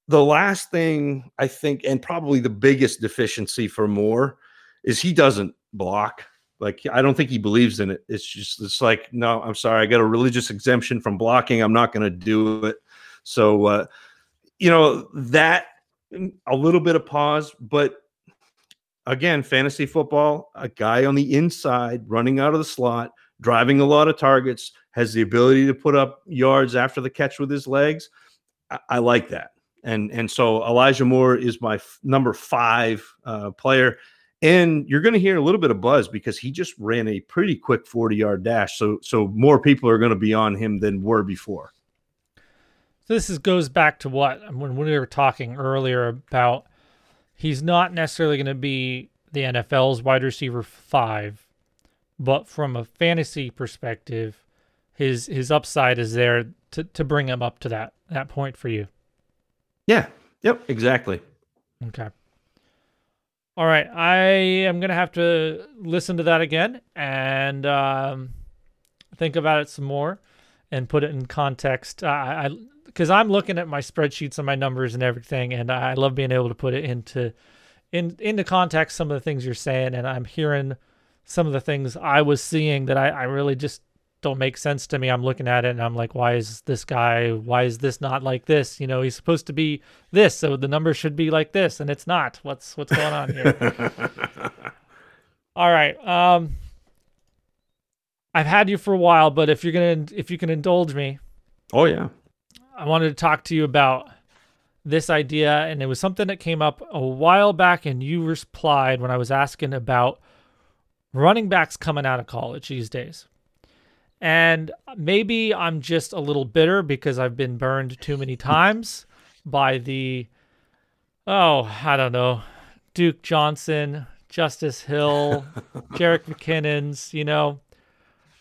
the last thing I think, and probably the biggest deficiency for Moore, is he doesn't block. Like I don't think he believes in it. It's just it's like no, I'm sorry, I got a religious exemption from blocking. I'm not going to do it. So uh, you know that a little bit of pause, but again, fantasy football, a guy on the inside running out of the slot, driving a lot of targets, has the ability to put up yards after the catch with his legs. I, I like that and and so Elijah Moore is my f- number five uh, player. And you're going to hear a little bit of buzz because he just ran a pretty quick 40 yard dash. So so more people are going to be on him than were before. So this is, goes back to what when we were talking earlier about he's not necessarily going to be the NFL's wide receiver five, but from a fantasy perspective, his his upside is there to, to bring him up to that that point for you. Yeah. Yep. Exactly. Okay. All right. I am going to have to listen to that again and um, think about it some more and put it in context. Uh, I because I'm looking at my spreadsheets and my numbers and everything, and I love being able to put it into in into context some of the things you're saying, and I'm hearing some of the things I was seeing that I, I really just don't make sense to me. I'm looking at it and I'm like, why is this guy, why is this not like this? You know, he's supposed to be this, so the number should be like this, and it's not. What's what's going on here? *laughs* All right. Um I've had you for a while, but if you're gonna if you can indulge me. Oh yeah. I wanted to talk to you about this idea, and it was something that came up a while back, and you replied when I was asking about running backs coming out of college these days. And maybe I'm just a little bitter because I've been burned too many times by the, oh, I don't know, Duke Johnson, Justice Hill, *laughs* Jerick McKinnon's, you know.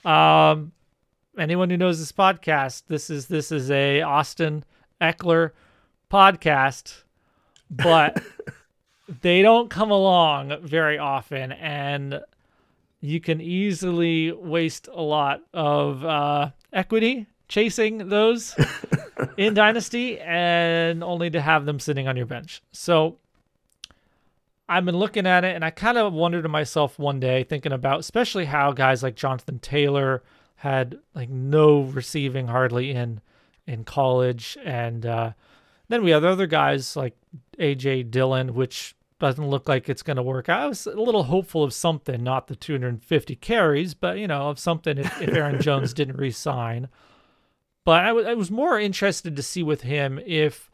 Um, anyone who knows this podcast, this is this is a Austin Ekeler podcast, but *laughs* they don't come along very often and you can easily waste a lot of uh, equity chasing those *laughs* in Dynasty and only to have them sitting on your bench. So I've been looking at it and I kind of wondered to myself one day, thinking about especially how guys like Jonathan Taylor had like no receiving hardly in in college and uh, then we have other guys like AJ Dillon, which doesn't look like it's going to work. I was a little hopeful of something, not the 250 carries, but you know, of something if, if Aaron *laughs* Jones didn't resign. But I, w- I was more interested to see with him if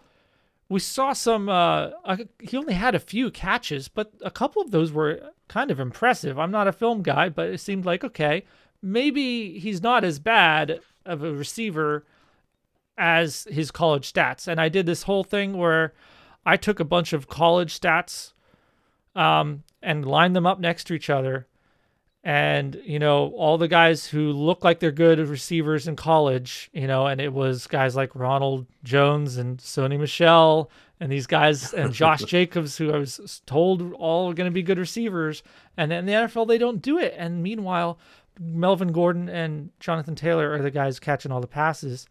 we saw some. Uh, uh, he only had a few catches, but a couple of those were kind of impressive. I'm not a film guy, but it seemed like okay, maybe he's not as bad of a receiver as his college stats. And I did this whole thing where I took a bunch of college stats um, and lined them up next to each other. And, you know, all the guys who look like they're good receivers in college, you know, and it was guys like Ronald Jones and Sony Michel and these guys *laughs* and Josh Jacobs, who I was told all are going to be good receivers. And in the NFL, they don't do it. And meanwhile, Melvin Gordon and Jonathan Taylor are the guys catching all the passes.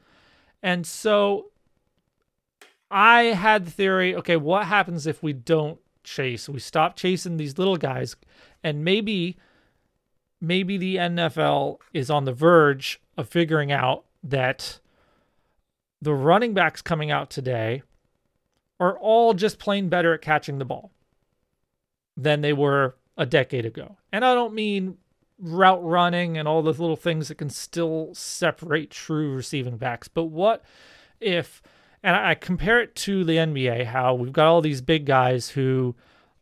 And so I had the theory okay, what happens if we don't chase. We stop chasing these little guys, and maybe, maybe the NFL is on the verge of figuring out that the running backs coming out today are all just plain better at catching the ball than they were a decade ago. And I don't mean route running and all the little things that can still separate true receiving backs. But what if, and I compare it to the NBA, how we've got all these big guys who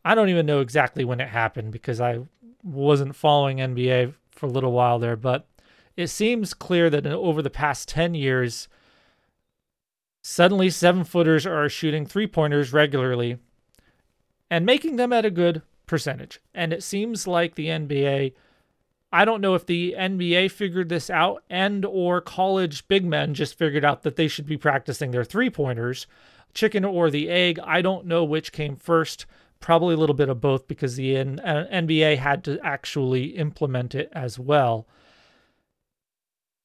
I don't even know exactly when it happened because I wasn't following NBA for a little while there, but it seems clear that over the past 10 years, suddenly seven footers are shooting three pointers regularly and making them at a good percentage. And it seems like the NBA I don't know if the NBA figured this out and or college big men just figured out that they should be practicing their three-pointers. Chicken or the egg, I don't know which came first. Probably a little bit of both because the NBA uh, had to actually implement it as well.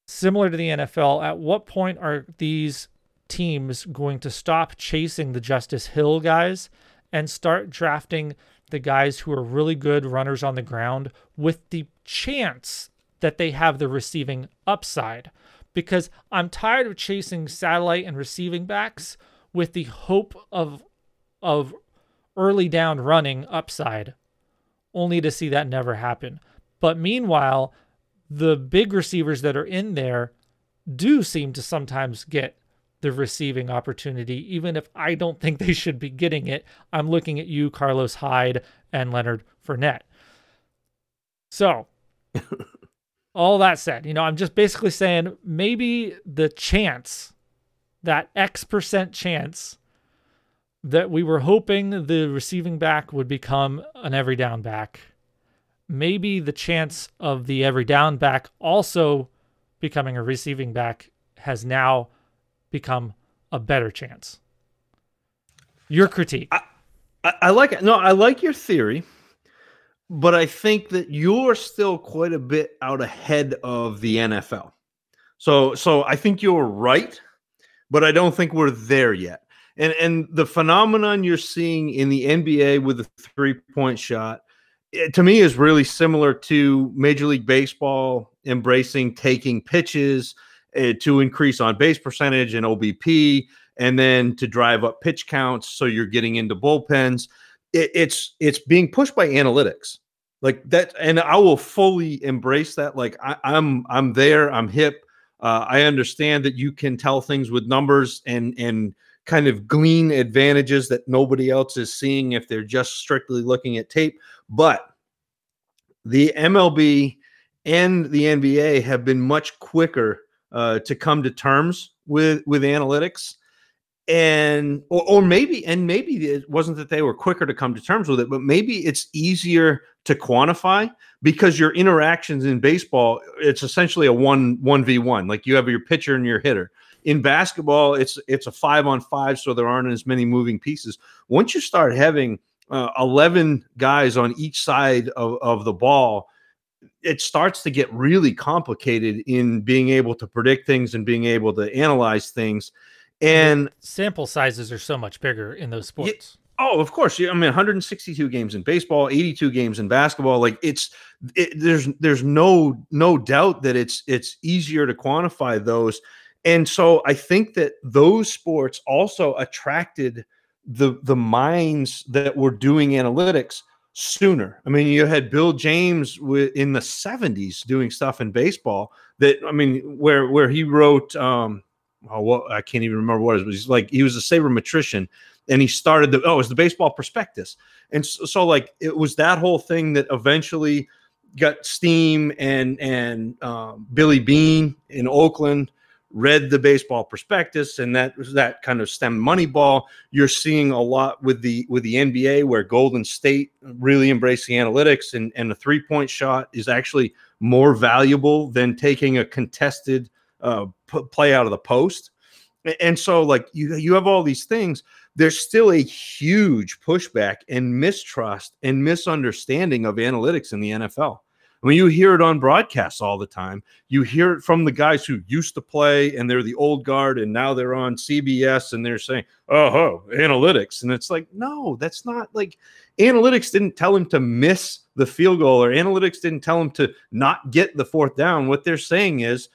Similar to the NFL, at what point are these teams going to stop chasing the Justice Hill guys and start drafting the guys who are really good runners on the ground with the chance that they have the receiving upside? Because I'm tired of chasing satellite and receiving backs with the hope of of early down running upside, only to see that never happen. But meanwhile, the big receivers that are in there do seem to sometimes get the receiving opportunity, even if I don't think they should be getting it. I'm looking at you, Carlos Hyde, and Leonard Fournette. So, *laughs* all that said, you know, I'm just basically saying maybe the chance, that X percent chance that we were hoping the receiving back would become an every down back. Maybe the chance of the every down back also becoming a receiving back has now become a better chance. Your critique. I, I, like it. No, I like your theory, but I think that you're still quite a bit out ahead of the NFL. So, so I think you're right, but I don't think we're there yet. And and the phenomenon you're seeing in the NBA with the three point shot, it, to me, is really similar to Major League Baseball embracing taking pitches uh, to increase on base percentage and OBP, and then to drive up pitch counts. So you're getting into bullpens. It, it's it's being pushed by analytics like that, and I will fully embrace that. Like I, I'm I'm there. I'm hip. Uh, I understand that you can tell things with numbers and and kind of glean advantages that nobody else is seeing if they're just strictly looking at tape. But the MLB and the NBA have been much quicker uh, to come to terms with with analytics. And or, or maybe and maybe it wasn't that they were quicker to come to terms with it but maybe it's easier to quantify because your interactions in baseball it's essentially a one one v one. Like you have your pitcher and your hitter. In basketball, it's it's a five on five, so there aren't as many moving pieces. Once you start having uh, 11 guys on each side of, of the ball, it starts to get really complicated in being able to predict things and being able to analyze things. And sample sizes are so much bigger in those sports. oh, of course. I mean, 162 games in baseball, 82 games in basketball. Like it's it, there's there's no no doubt that it's it's easier to quantify those. And so I think that those sports also attracted the the minds that were doing analytics sooner. I mean, you had Bill James in the 70s doing stuff in baseball that I mean where where he wrote um oh, I can't even remember what it was. He's like he was a sabermetrician and he started the oh, it was the baseball prospectus. And so, so like it was that whole thing that eventually got steam and and um, Billy Beane in Oakland read the baseball prospectus and that was that kind of stem moneyball you're seeing a lot with the with the nba where golden state really embraced the analytics and and a three point shot is actually more valuable than taking a contested uh, p- play out of the post. And so like you you have all these things. There's still a huge pushback and mistrust and misunderstanding of analytics in the nfl I mean, you hear it on broadcasts all the time. You hear it from the guys who used to play and they're the old guard and now they're on CBS and they're saying, oh, oh, analytics. And it's like, no, that's not like analytics didn't tell him to miss the field goal or analytics didn't tell him to not get the fourth down. What they're saying is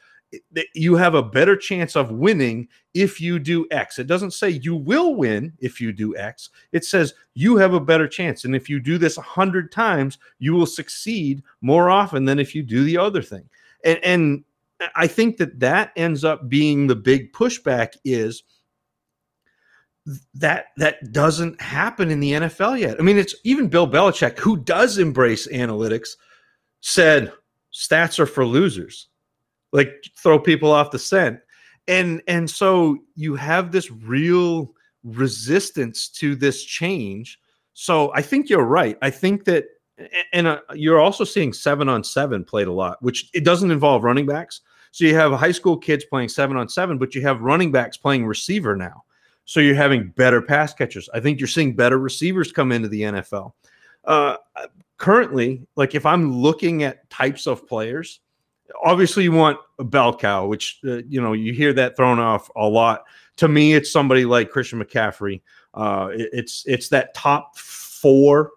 you have a better chance of winning if you do X. It doesn't say you will win if you do X. It says you have a better chance. And if you do this a hundred times, you will succeed more often than if you do the other thing. And, and I think that that ends up being the big pushback is that that doesn't happen in the NFL yet. I mean, it's even Bill Belichick, who does embrace analytics, said stats are for losers like throw people off the scent. And and so you have this real resistance to this change. So i think you're right. I think that and uh, you're also seeing seven on seven played a lot which it doesn't involve running backs. So you have high school kids playing seven on seven but you have running backs playing receiver now. So you're having better pass catchers. I think you're seeing better receivers come into the nfl uh, currently like if i'm looking at types of players obviously you want a bell cow, which uh, you know you hear that thrown off a lot. To me, it's somebody like Christian McCaffrey. Uh, it, it's it's that top four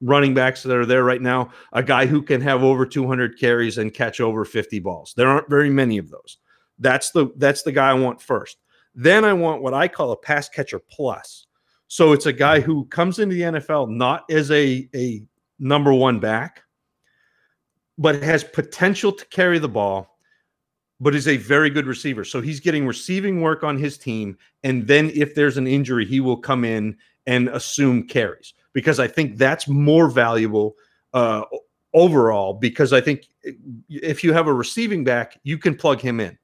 running backs that are there right now. A guy who can have over 200 carries and catch over 50 balls. There aren't very many of those. That's the that's the guy I want first. Then I want what I call a pass catcher plus. So it's a guy who comes into the NFL not as a a number one back, but has potential to carry the ball, but is a very good receiver. So he's getting receiving work on his team. And then if there's an injury, he will come in and assume carries because I think that's more valuable uh, overall. Because I think if you have a receiving back, you can plug him in.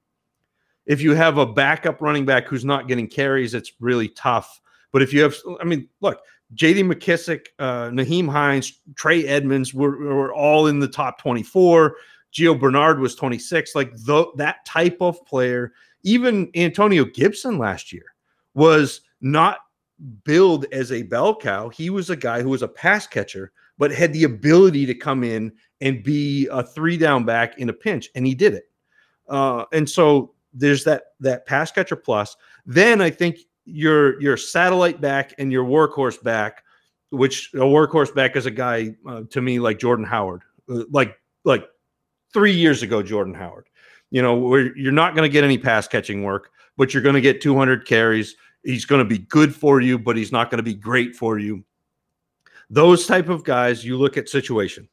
If you have a backup running back who's not getting carries, it's really tough. But if you have, I mean, look, J.D. McKissic, uh, Nyheim Hines, Trey Edmonds were, were all in the top 24. Gio Bernard was 26. Like the, that type of player, even Antonio Gibson last year was not billed as a bell cow. He was a guy who was a pass catcher, but had the ability to come in and be a three down back in a pinch, and he did it. Uh, and so there's that that pass catcher plus. Then I think your your satellite back and your workhorse back, which a workhorse back is a guy uh, to me like Jordan Howard, uh, like like three years ago Jordan Howard. You know, where you're not going to get any pass catching work, but you're going to get 200 carries. He's going to be good for you, but he's not going to be great for you. Those type of guys, you look at situation.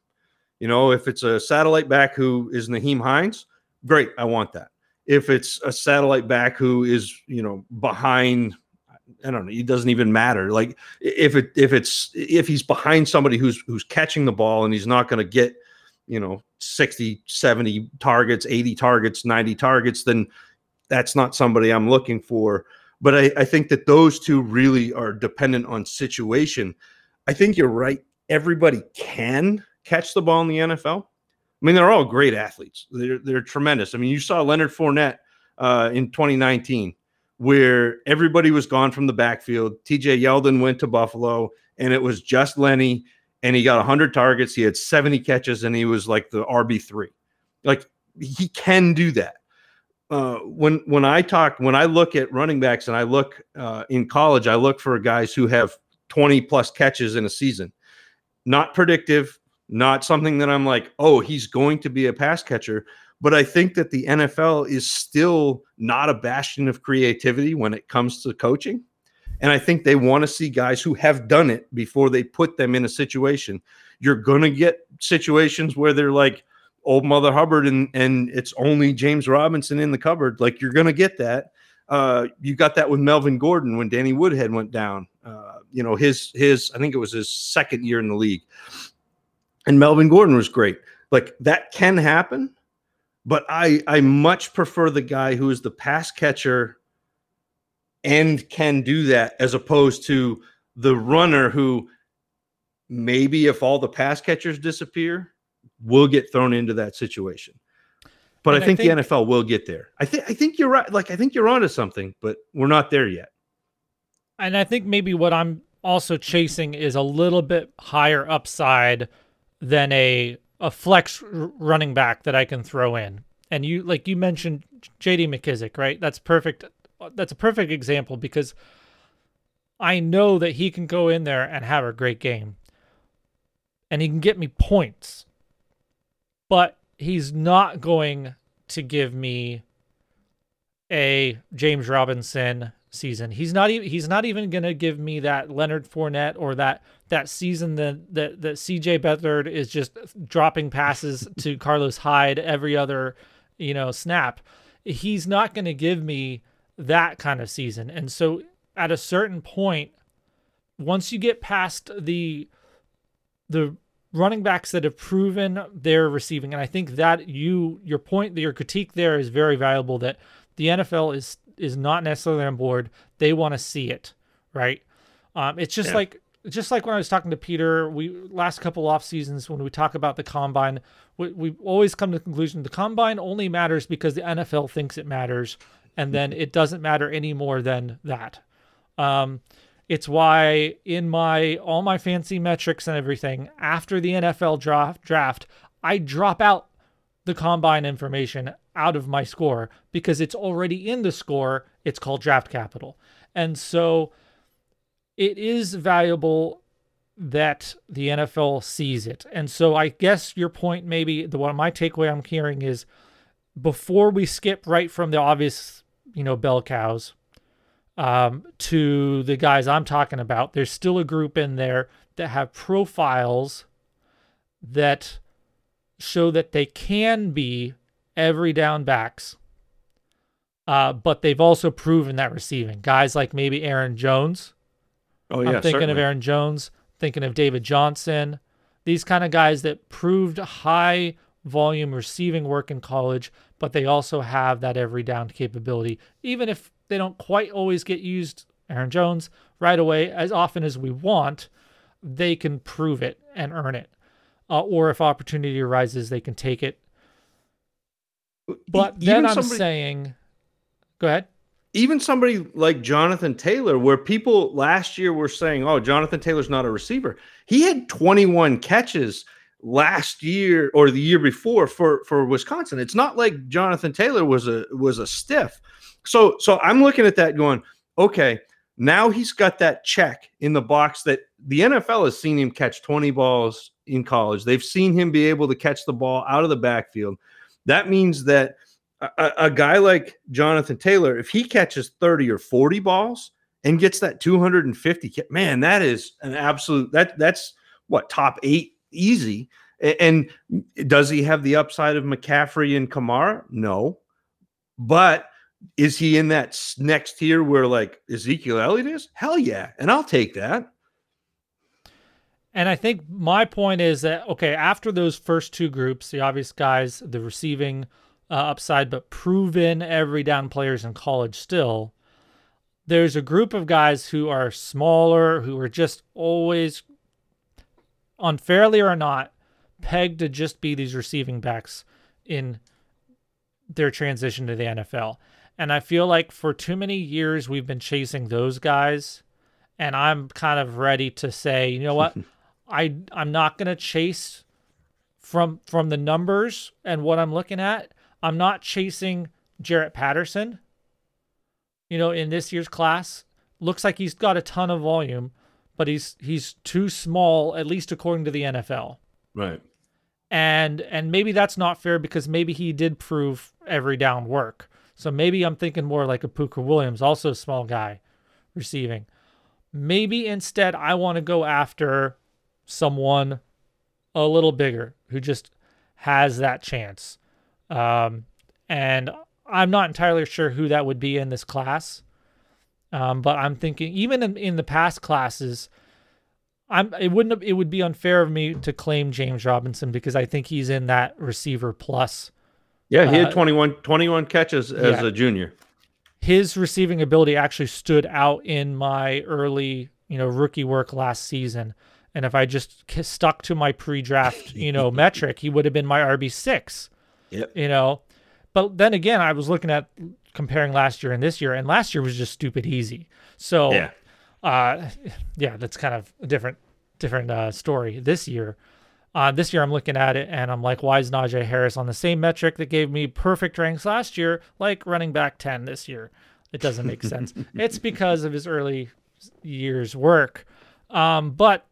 You know, if it's a satellite back who is Nyheim Hines, great, I want that if it's a satellite back who is you know behind I don't know. It doesn't even matter. Like if it if it's if he's behind somebody who's who's catching the ball and he's not going to get, you know, 60, 70 targets, 80 targets, 90 targets, then that's not somebody I'm looking for. But I, I think that those two really are dependent on situation. I think you're right. Everybody can catch the ball in the NFL. I mean, they're all great athletes. They're they're tremendous. I mean, you saw Leonard Fournette uh, in 2019, where everybody was gone from the backfield. TJ Yeldon went to Buffalo, and it was just Lenny, and he got 100 targets. He had 70 catches, and he was like the RB three. Like he can do that. Uh, when when I talk, when I look at running backs, and I look uh, in college, I look for guys who have 20 plus catches in a season. Not predictive, not something that I'm like, oh, he's going to be a pass catcher. But I think that the NFL is still not a bastion of creativity when it comes to coaching. And I think they want to see guys who have done it before they put them in a situation. You're going to get situations where they're like old Mother Hubbard and, and it's only James Robinson in the cupboard. Like you're going to get that. Uh, you got that with Melvin Gordon when Danny Woodhead went down. Uh, you know, his, his, I think it was his second year in the league and Melvin Gordon was great. Like that can happen, but I I much prefer the guy who is the pass catcher and can do that as opposed to the runner who maybe if all the pass catchers disappear, will get thrown into that situation. But I think, I think, the NFL will get there. I think I think you're right. Like I think you're onto something, but we're not there yet. And I think maybe what I'm also chasing is a little bit higher upside than a a flex running back that I can throw in. And you like you mentioned JD McKissic, right? That's perfect. That's a perfect example because I know that he can go in there and have a great game. And he can get me points. But he's not going to give me a James Robinson season. He's not even he's not even gonna give me that Leonard Fournette or that that season that that, that CJ Beathard is just dropping passes *laughs* to Carlos Hyde every other, you know, snap. He's not gonna give me that kind of season. And so at a certain point, once you get past the the running backs that have proven their receiving, and I think that you your point your critique there is very valuable that the NFL is is not necessarily on board. They want to see it, right? Um, it's just yeah. like just like when I was talking to Peter, we last couple off seasons when we talk about the combine, we, we always come to the conclusion the combine only matters because the NFL thinks it matters, and then it doesn't matter any more than that. Um, it's why in my all my fancy metrics and everything after the NFL draft draft, I drop out the combine information out of my score because it's already in the score. It's called draft capital. And so it is valuable that the NFL sees it. And so I guess your point maybe the one my takeaway I'm hearing is before we skip right from the obvious, you know, bell cows um, to the guys I'm talking about, there's still a group in there that have profiles that show that they can be every down backs. Uh, but they've also proven that receiving. Guys like maybe Aaron Jones. Oh, yeah. I'm thinking certainly. of Aaron Jones, thinking of David Johnson. These kind of guys that proved high volume receiving work in college, but they also have that every down capability. Even if they don't quite always get used, Aaron Jones, right away, as often as we want, they can prove it and earn it. Uh, or if opportunity arises, they can take it but then I'm somebody, saying, go ahead. Even somebody like Jonathan Taylor, where people last year were saying, "Oh, Jonathan Taylor's not a receiver," he had 21 catches last year or the year before for for Wisconsin. It's not like Jonathan Taylor was a was a stiff. So so I'm looking at that going, okay, now he's got that check in the box that the NFL has seen him catch 20 balls in college. They've seen him be able to catch the ball out of the backfield. That means that a, a, guy like Jonathan Taylor, if he catches 30 or 40 balls and gets that 250, man, that is an absolute that that's what top eight easy. And does he have the upside of McCaffrey and Kamara? No. But is he in that next tier where like Ezekiel Elliott is? Hell yeah. And I'll take that. And I think my point is that okay, after those first two groups, the obvious guys, the receiving uh, upside, but proven every down players in college still, there's a group of guys who are smaller, who are just always, unfairly or not, pegged to just be these receiving backs in their transition to the NFL. And I feel like for too many years we've been chasing those guys. And I'm kind of ready to say, you know what? *laughs* I I'm not gonna chase from from the numbers and what I'm looking at. I'm not chasing Jaret Patterson. You know, in this year's class, looks like he's got a ton of volume, but he's he's too small, at least according to the NFL. Right. And and maybe that's not fair because maybe he did prove every down work. So maybe I'm thinking more like a Pooka Williams, also a small guy receiving. Maybe instead I want to go after someone a little bigger who just has that chance. Um, and I'm not entirely sure who that would be in this class. Um, but I'm thinking even in, in the past classes, I'm it wouldn't it would be unfair of me to claim James Robinson because I think he's in that receiver plus. Yeah, he had uh, 21, 21 catches as yeah. a junior. His receiving ability actually stood out in my early, you know, rookie work last season. And if I just stuck to my pre-draft, *laughs* you know, metric, he would have been my RB six. Yep. You know, but then again, I was looking at comparing last year and this year, and last year was just stupid easy. So, yeah, uh, *sighs* yeah, that's kind of a different, different uh, story this year. Uh, this year, I'm looking at it and I'm like, why is Najee Harris on the same metric that gave me perfect ranks last year, like running back 10 this year? It doesn't make sense. *laughs* It's because of his early years' work. Um, but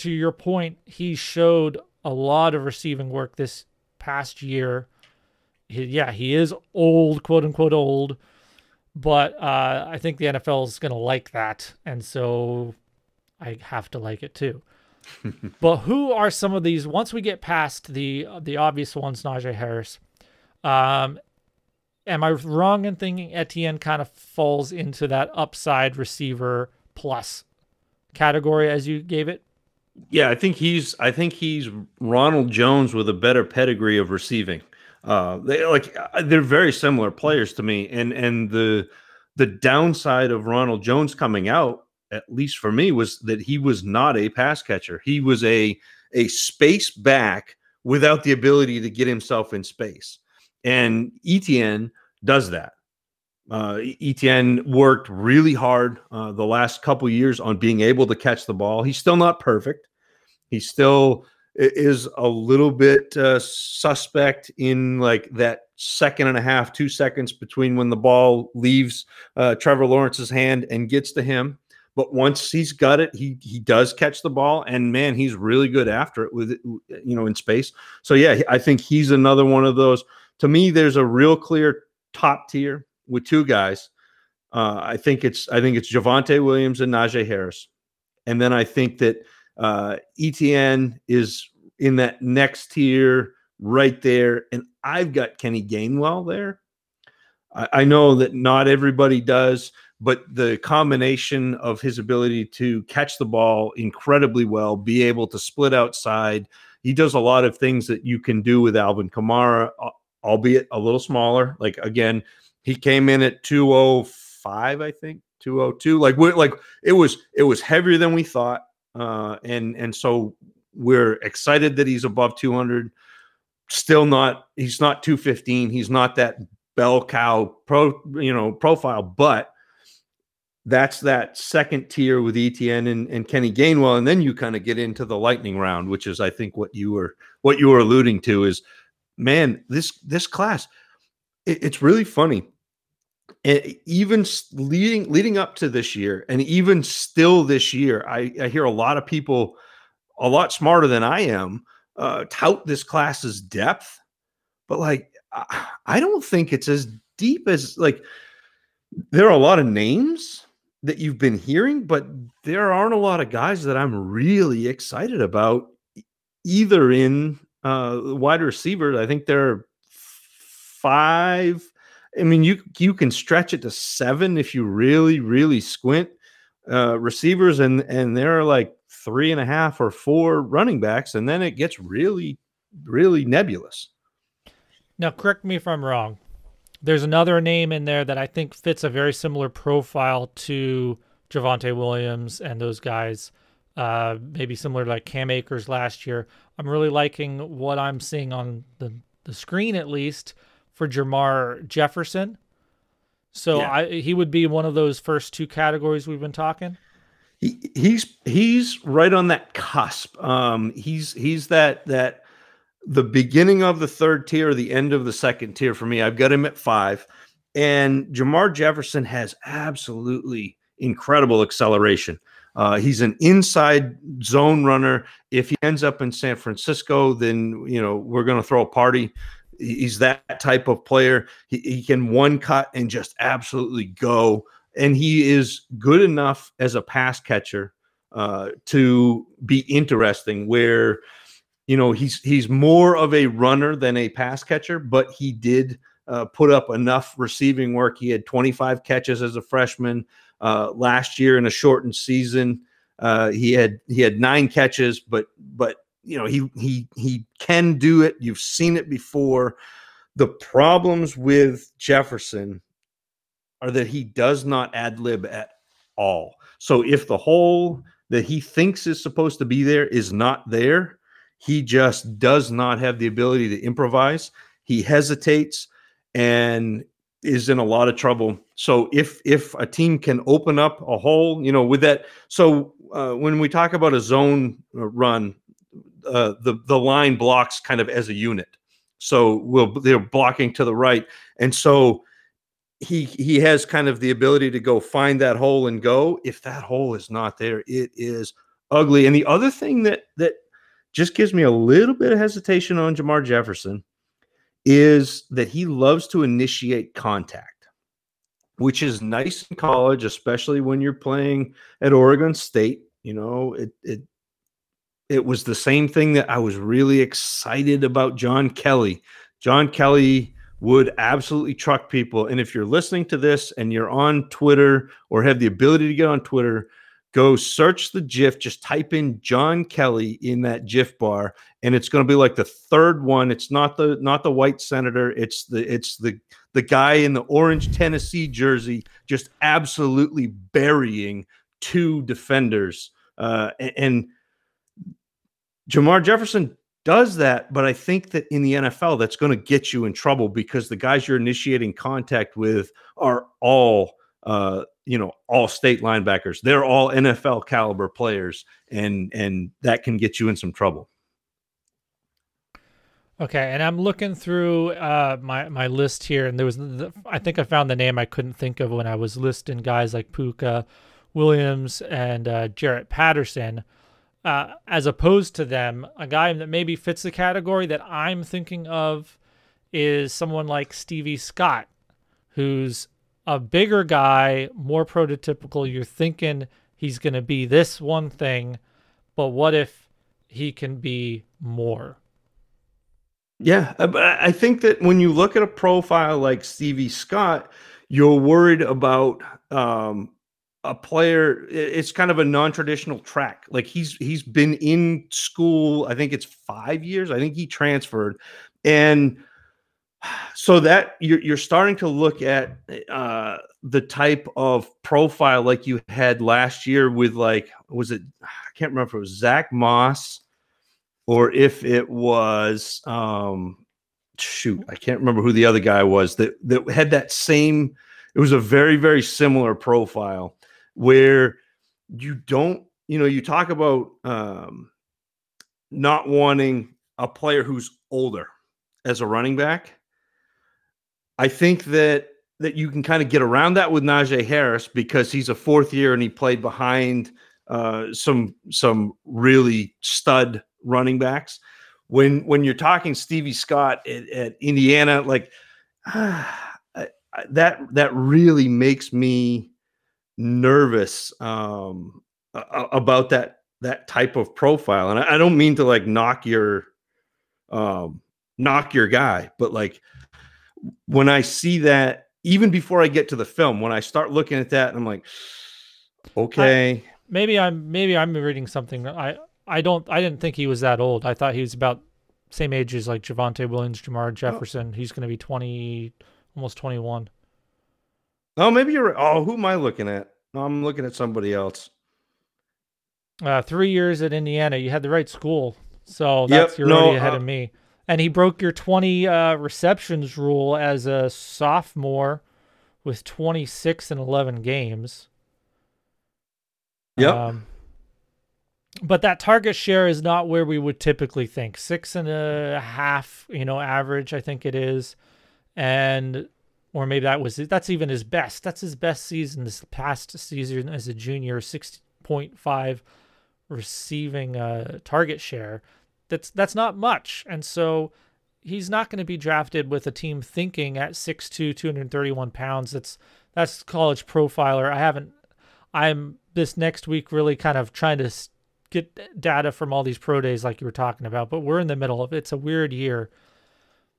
to your point, he showed a lot of receiving work this past year. He, yeah, he is old, quote unquote old, but uh, I think the NFL is going to like that, and so I have to like it too. *laughs* but who are some of these? Once we get past the the obvious ones, Najee Harris, um, am I wrong in thinking Etienne kind of falls into that upside receiver plus category as you gave it? Yeah, I think he's I think he's Ronald Jones with a better pedigree of receiving. Uh, they like uh, they're very similar players to me, and and the the downside of Ronald Jones coming out, at least for me, was that he was not a pass catcher. He was a a space back without the ability to get himself in space. And Etienne does that. Uh, Etienne worked really hard uh, the last couple years on being able to catch the ball. He's still not perfect. He still is a little bit uh, suspect in like that second and a half, two seconds between when the ball leaves uh, Trevor Lawrence's hand and gets to him. But once he's got it, he he does catch the ball, and man, he's really good after it with you know in space. So yeah, I think he's another one of those. To me, there's a real clear top tier with two guys. Uh, I think it's I think it's Javonte Williams and Najee Harris, and then I think that uh, Etienne is in that next tier right there, and I've got Kenny Gainwell there. I, I know that not everybody does, but the combination of his ability to catch the ball incredibly well, be able to split outside, he does a lot of things that you can do with Alvin Kamara, albeit a little smaller. Like again, he came in at 205, I think, 202. Like we like it was it was heavier than we thought. Uh and and so we're excited that he's above 200. Still not he's not 215. He's not that bell cow pro, you know, profile, but that's that second tier with Etienne and, and Kenny Gainwell, and then you kind of get into the lightning round, which is I think what you were what you were alluding to is man, this this class, it, it's really funny. It, even leading leading up to this year, and even still this year, I, I hear a lot of people, a lot smarter than I am, uh, tout this class's depth, but like I don't think it's as deep as like there are a lot of names that you've been hearing, but there aren't a lot of guys that I'm really excited about either in uh, wide receivers. I think there are five. I mean, you you can stretch it to seven if you really really squint. Uh, receivers and and there are like three and a half or four running backs, and then it gets really really nebulous. Now, correct me if I'm wrong. There's another name in there that I think fits a very similar profile to Javonte Williams and those guys uh, maybe similar to like Cam Akers last year. I'm really liking what I'm seeing on the, the screen, at least for Jermar Jefferson. So yeah. I, he would be one of those first two categories we've been talking. He, he's he's right on that cusp. Um, he's he's that that the beginning of the third tier, the end of the second tier for me. I've got him at five, and Jermar Jefferson has absolutely incredible acceleration. Uh, he's an inside zone runner. If he ends up in San Francisco, then you know we're going to throw a party. He's that type of player. He, he can one cut and just absolutely go. And he is good enough as a pass catcher uh, to be interesting. Where you know he's he's more of a runner than a pass catcher, but he did uh, put up enough receiving work. He had 25 catches as a freshman. Uh, last year in a shortened season, uh, he had he had nine catches, but but you know he he he can do it. You've seen it before. The problems with Jefferson are that he does not ad lib at all. So if the hole that he thinks is supposed to be there is not there, he just does not have the ability to improvise. He hesitates and is in a lot of trouble. So if if a team can open up a hole, you know, with that. So uh, when we talk about a zone uh, run, uh, the the line blocks kind of as a unit. So we'll they're blocking to the right, and so he he has kind of the ability to go find that hole and go. If that hole is not there, it is ugly. And the other thing that that just gives me a little bit of hesitation on Jermar Jefferson is that he loves to initiate contact. which is nice in college, especially when you're playing at Oregon State. You know, it it it was the same thing that I was really excited about John Kelly. John Kelly would absolutely truck people. And if you're listening to this and you're on Twitter or have the ability to get on Twitter, go search the GIF, just type in John Kelly in that GIF bar, and it's going to be like the third one. It's not the not the white senator, it's the it's the the guy in the orange Tennessee jersey just absolutely burying two defenders. Uh, and, and Jermar Jefferson does that, but I think that in the NFL, that's going to get you in trouble because the guys you're initiating contact with are all, uh, you know, all state linebackers. They're all NFL caliber players, and and that can get you in some trouble. Okay, and I'm looking through uh, my my list here, and there was the, I think I found the name I couldn't think of when I was listing guys like Pooka, Williams and uh, Jaret Patterson uh, as opposed to them, a guy that maybe fits the category that I'm thinking of is someone like Stevie Scott, who's a bigger guy, more prototypical. You're thinking he's going to be this one thing, but what if he can be more? Yeah, I think that when you look at a profile like Stevie Scott, you're worried about um, a player it's kind of a non-traditional track. Like he's he's been in school i think it's five years i think he transferred. And *sighs* so that you're, you're starting to look at uh, the type of profile like you had last year with like was it i can't remember if it was zach moss or if it was um shoot i can't remember who the other guy was that that had that same it was a very very similar profile where you don't, you know, you talk about um, not wanting a player who's older as a running back. I think that that you can kind of get around that with Najee Harris because he's a fourth year and he played behind uh, some some really stud running backs. When when you're talking Stevie Scott at, at Indiana, like *sighs* ah, that that really makes me nervous um, about that that type of profile. And I, I, don't mean to like knock your um, knock your guy, but like when I see that, even before I get to the film, when I start looking at that, I'm like, *sighs* okay, I, maybe I'm maybe I'm reading something. I I don't I didn't think he was that old. I thought he was about same age as like Javonte Williams, Jermar oh. Jefferson. Oh. He's going to be 20, almost 21. Oh, maybe you're. Oh, who am I looking at? No, I'm looking at somebody else. Uh, three years at Indiana. You had the right school, so that's yep, you're no, already ahead uh, of me. And he broke your 20 uh, receptions rule as a sophomore with 26 and 11 games. Yep. Um, but that target share is not where we would typically think. Six and a half, you know, average, I think it is. And or maybe that was that's even his best. That's his best season this past season as a junior, six point five receiving uh, target share. That's that's not much, and so he's not going to be drafted with a team thinking at 6'2", 231 pounds. That's that's college profiler. I haven't. I'm this next week really kind of trying to get data from all these pro days like you were talking about, but we're in the middle of. It's a weird year.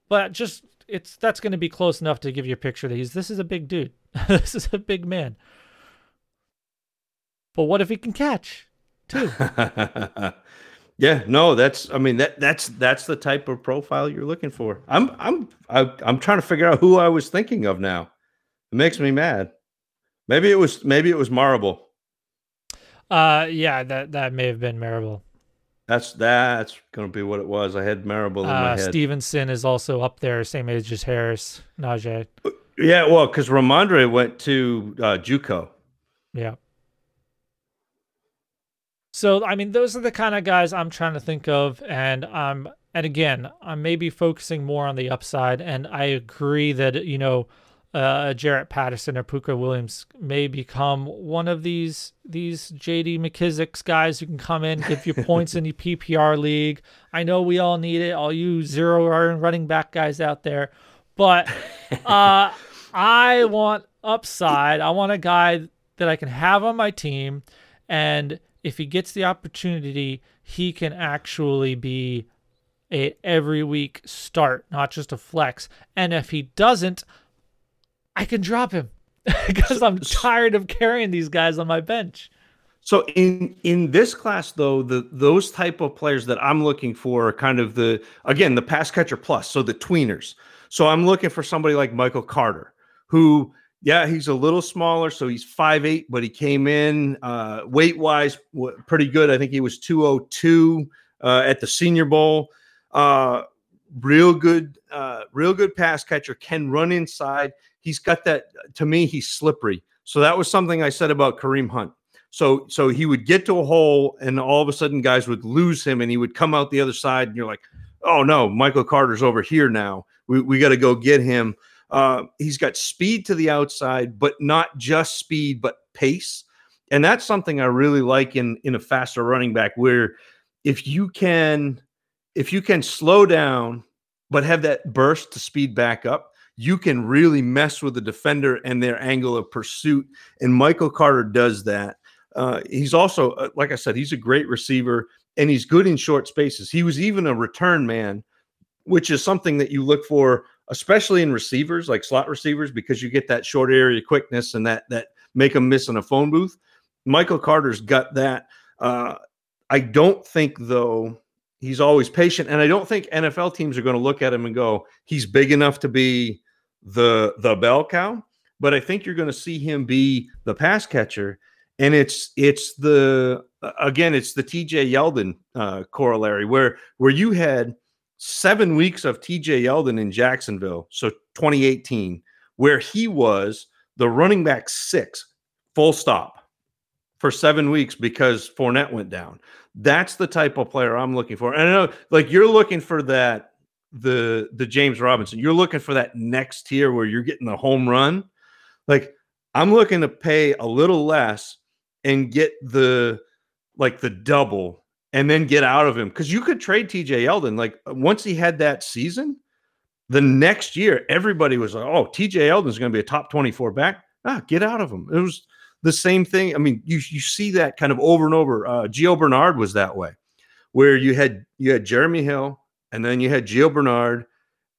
But just it's that's going to be close enough to give you a picture that he's this is a big dude. *laughs* this is a big man. But what if he can catch too? *laughs* yeah, no, that's I mean that that's that's the type of profile you're looking for. I'm I'm I, am i am trying to figure out who I was thinking of now. It makes me mad. Maybe it was maybe it was Marable. Uh yeah, that that may have been Marable. That's that's going to be what it was. I had Marable in uh, my head. Stevenson is also up there, same age as Harris, Najee. Yeah, well, because Rhamondre went to uh, JUCO. Yeah. So I mean, those are the kind of guys I'm trying to think of, and um, and again, I'm maybe focusing more on the upside, and I agree that you know uh, Jaret Patterson or Pooka Williams may become one of these these J.D. McKissic's guys who can come in, give you points in the *laughs* PPR league. I know we all need it, all you zero running back guys out there, but uh, *laughs* I want upside. I want a guy that I can have on my team. And if he gets the opportunity, he can actually be a every week start, not just a flex. And if he doesn't, I can drop him *laughs* because I'm tired of carrying these guys on my bench. So in in this class though, the those type of players that I'm looking for are kind of the again the pass catcher plus, so the tweeners. So I'm looking for somebody like Michael Carter, who yeah, he's a little smaller, so he's five eight, but he came in uh, weight wise pretty good. I think he was 202 uh, at the Senior Bowl. Uh, real good, uh, real good pass catcher. Can run inside. He's got that. To me, he's slippery. So that was something I said about Kareem Hunt. So so he would get to a hole, and all of a sudden, guys would lose him, and he would come out the other side, and you're like, oh no, Michael Carter's over here now. We we got to go get him. Uh, he's got speed to the outside, but not just speed, but pace. And that's something I really like in in a faster running back, where if you can if you can slow down but have that burst to speed back up, you can really mess with the defender and their angle of pursuit. And Michael Carter does that. Uh, he's also, uh, like I said, he's a great receiver and he's good in short spaces. He was even a return man, which is something that you look for, especially in receivers like slot receivers, because you get that short area quickness and that that make them miss in a phone booth. Michael Carter's got that. Uh, I don't think though he's always patient, and I don't think NFL teams are going to look at him and go, "He's big enough to be the the bell cow." But I think you're going to see him be the pass catcher, and it's it's the again it's the TJ Yeldon uh, corollary where where you had seven weeks of TJ Yeldon in Jacksonville, so 2018, where he was the running back six, full stop for seven weeks because Fournette went down. That's the type of player I'm looking for. And I know, like you're looking for that the the James Robinson. You're looking for that next tier where you're getting the home run. Like I'm looking to pay a little less and get the like the double and then get out of him because you could trade TJ Yeldon. Like once he had that season, the next year everybody was like, "Oh, TJ Yeldon is going to be a top 24 back." Ah, get out of him. It was the same thing. I mean, you you see that kind of over and over. Uh, Gio Bernard was that way, where you had you had Jeremy Hill, and then you had Gio Bernard,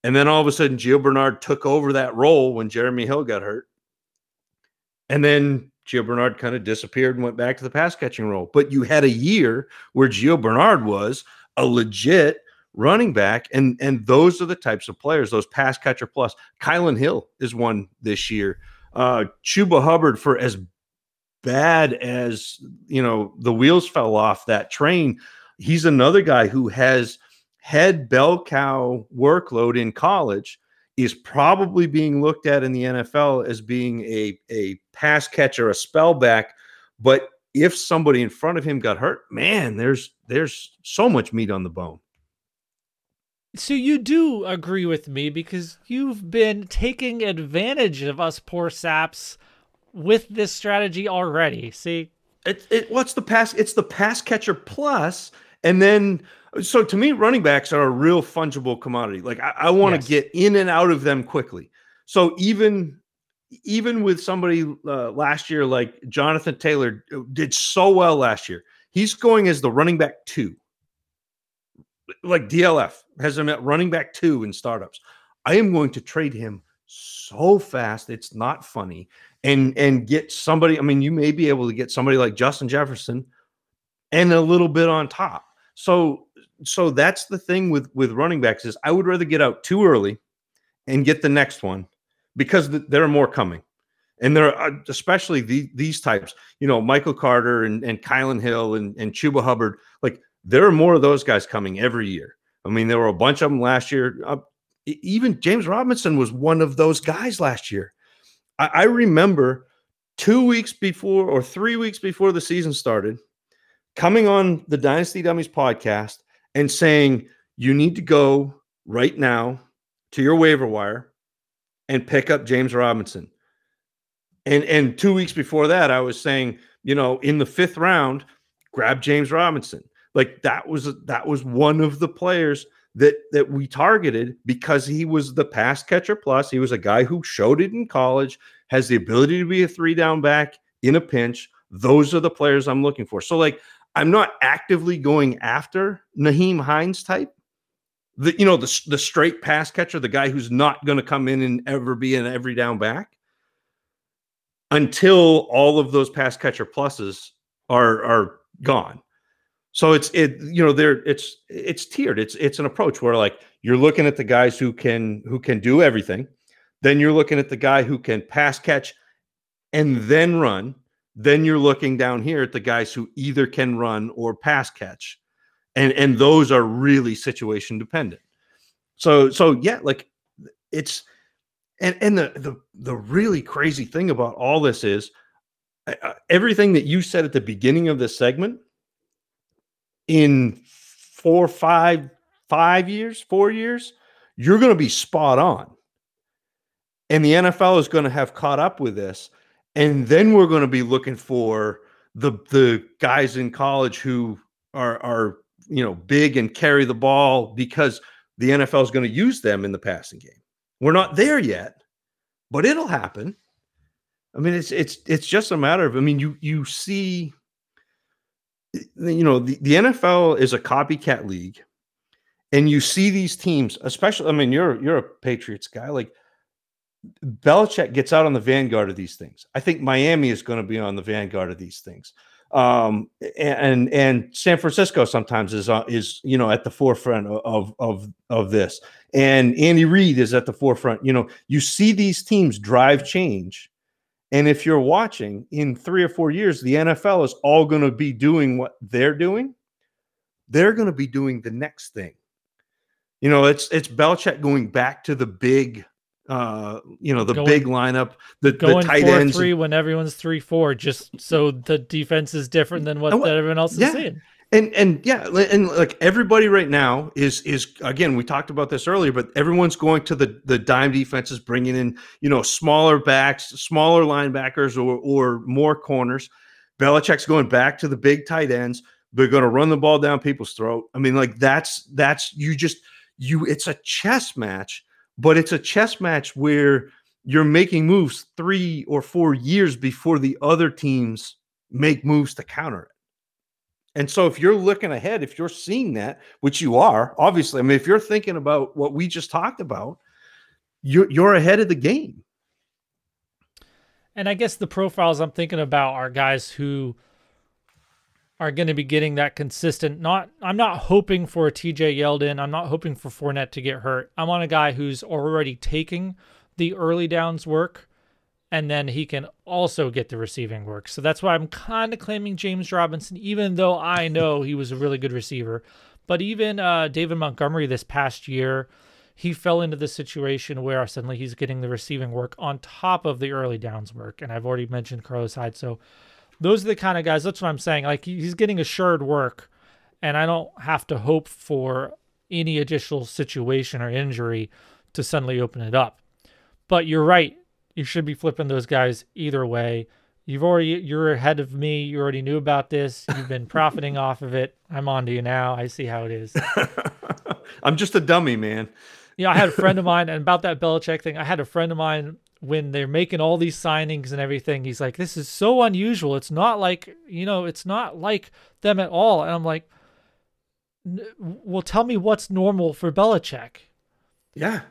and then all of a sudden Gio Bernard took over that role when Jeremy Hill got hurt, and then Gio Bernard kind of disappeared and went back to the pass catching role. But you had a year where Gio Bernard was a legit running back, and and those are the types of players, those pass catcher plus. Kylin Hill is one this year. Uh, Chuba Hubbard for as bad as you know the wheels fell off that train he's another guy who has had bell cow workload in college is probably being looked at in the NFL as being a a pass catcher a spellback but if somebody in front of him got hurt man there's there's so much meat on the bone so you do agree with me because you've been taking advantage of us poor saps with this strategy already. See, it, it what's the pass? It's the pass catcher plus, and then so to me, running backs are a real fungible commodity. Like I, I want to yes. get in and out of them quickly. So even even with somebody uh, last year like Jonathan Taylor uh, did so well last year, he's going as the running back two. Like DLF has him at running back two in startups. I am going to trade him so fast. It's not funny and and get somebody. I mean, you may be able to get somebody like Justin Jefferson and a little bit on top. So so that's the thing with with running backs is I would rather get out too early and get the next one because th- there are more coming. And there are especially the, these types, you know, Michael Carter and, and Kylin Hill and, and Chuba Hubbard. Like there are more of those guys coming every year. I mean, there were a bunch of them last year. Uh, even James Robinson was one of those guys last year. I, I remember two weeks before or three weeks before the season started, coming on the Dynasty Dummies podcast and saying, you need to go right now to your waiver wire and pick up James Robinson. And and two weeks before that, I was saying, you know, in the fifth round, grab James Robinson. Like that was that was one of the players that that we targeted because he was the pass catcher plus. He was a guy who showed it in college, has the ability to be a three down back in a pinch. Those are the players I'm looking for. So, like, I'm not actively going after Nyheim Hines type. The you know the the straight pass catcher, the guy who's not going to come in and ever be an every down back until all of those pass catcher pluses are are gone. So it's it you know there it's it's tiered. It's it's an approach where like you're looking at the guys who can who can do everything. Then you're looking at the guy who can pass catch and then run. Then you're looking down here at the guys who either can run or pass catch. And and those are really situation dependent. So so yeah, like it's and and the the the really crazy thing about all this is uh, everything that you said at the beginning of this segment in four, five, five years, four years, you're going to be spot on. And the NFL is going to have caught up with this. And then we're going to be looking for the the guys in college who are are you know big and carry the ball because the NFL is going to use them in the passing game. We're not there yet, but it'll happen. I mean, it's it's it's just a matter of I mean, you you see you know, the, the NFL is a copycat league, and you see these teams, especially. I mean, you're you're a Patriots guy. Like Belichick gets out on the vanguard of these things. I think Miami is going to be on the vanguard of these things. Um, and and San Francisco sometimes is uh, is you know at the forefront of of of this. And Andy Reid is at the forefront. You know, you see these teams drive change and if you're watching in three or four years, the NFL is all going to be doing what they're doing. They're going to be doing the next thing. You know, it's it's Belichick going back to the big, uh, you know, the going, big lineup, the, the tight four, ends, three when everyone's three four, just so the defense is different than what, what everyone else is yeah. seeing. And and yeah and like everybody right now is is again we talked about this earlier but everyone's going to the the dime defenses bringing in you know smaller backs smaller linebackers or or more corners. Belichick's going back to the big tight ends. They're going to run the ball down people's throat. I mean like that's that's you just you it's a chess match but it's a chess match where you're making moves 3 or 4 years before the other teams make moves to counter it and so if you're looking ahead, if you're seeing that, which you are, obviously, I mean, if you're thinking about what we just talked about, you're you're ahead of the game. And I guess the profiles I'm thinking about are guys who are going to be getting that consistent. Not I'm not hoping for a TJ Yeldon. I'm not hoping for Fournette to get hurt. I want a guy who's already taking the early downs work and then he can also get the receiving work. So that's why I'm kind of claiming James Robinson, even though I know he was a really good receiver. But even uh, David Montgomery this past year, he fell into the situation where suddenly he's getting the receiving work on top of the early downs work. And I've already mentioned Carlos Hyde. So those are the kind of guys. That's what I'm saying. Like he's getting assured work, and I don't have to hope for any additional situation or injury to suddenly open it up. But you're right you should be flipping those guys either way. You've already you're ahead of me. You already knew about this. You've been *laughs* profiting off of it. I'm on to you now. I see how it is. *laughs* I'm just a dummy, man. Yeah, I had a friend of mine, and about that Belichick thing, I had a friend of mine when they're making all these signings and everything. He's like, "This is so unusual. It's not like you know, it's not like them at all." And I'm like, "Well, tell me what's normal for Belichick." Yeah,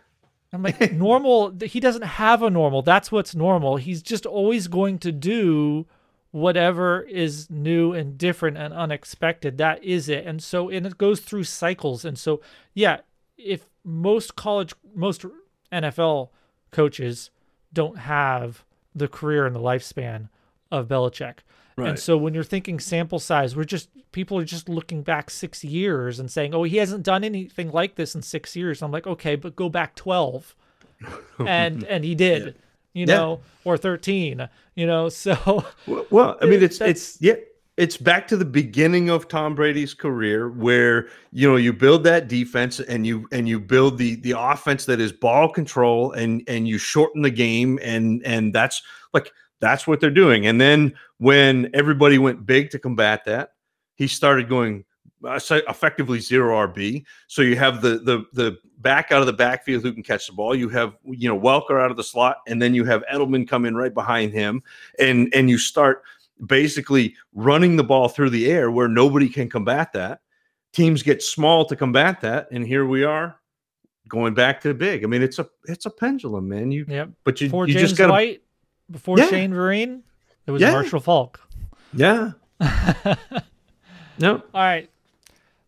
I'm like, *laughs* normal, he doesn't have a normal. That's what's normal. He's just always going to do whatever is new and different and unexpected. That is it. And so, and it goes through cycles. And so, yeah, if most college, most NFL coaches don't have the career and the lifespan of Belichick, Right. And so when you're thinking sample size, we're just people are just looking back six years and saying, "Oh, he hasn't done anything like this in six years." I'm like, okay, but go back twelve, *laughs* and and he did, yeah. you know, yeah. or thirteen, you know. *laughs* So well, well I mean, it's it's yeah, it's back to the beginning of Tom Brady's career where you know you build that defense and you and you build the the offense that is ball control and and you shorten the game and and that's like that's what they're doing. And then when everybody went big to combat that, he started going uh, effectively zero RB. So you have the the the back out of the backfield who can catch the ball. You have you know Welker out of the slot, and then you have Edelman come in right behind him, and and you start basically running the ball through the air where nobody can combat that. Teams get small to combat that, and here we are going back to big. I mean, it's a it's a pendulum, man. You yep. But you before you James just got White, before Yeah. Shane Vereen, it was Yeah. Marshall Faulk. yeah *laughs* no. All right.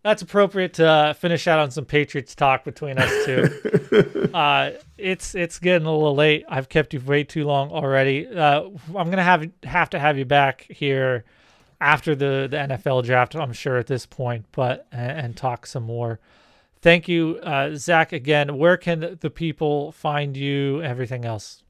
That's appropriate to uh, finish out on some Patriots talk between us two. *laughs* uh, it's it's getting a little late. I've kept you way too long already. Uh, I'm gonna have have to have you back here after the the NFL draft. I'm sure at this point, but and, and talk some more. Thank you, uh, Zach. Again, where can the people find you? Everything else.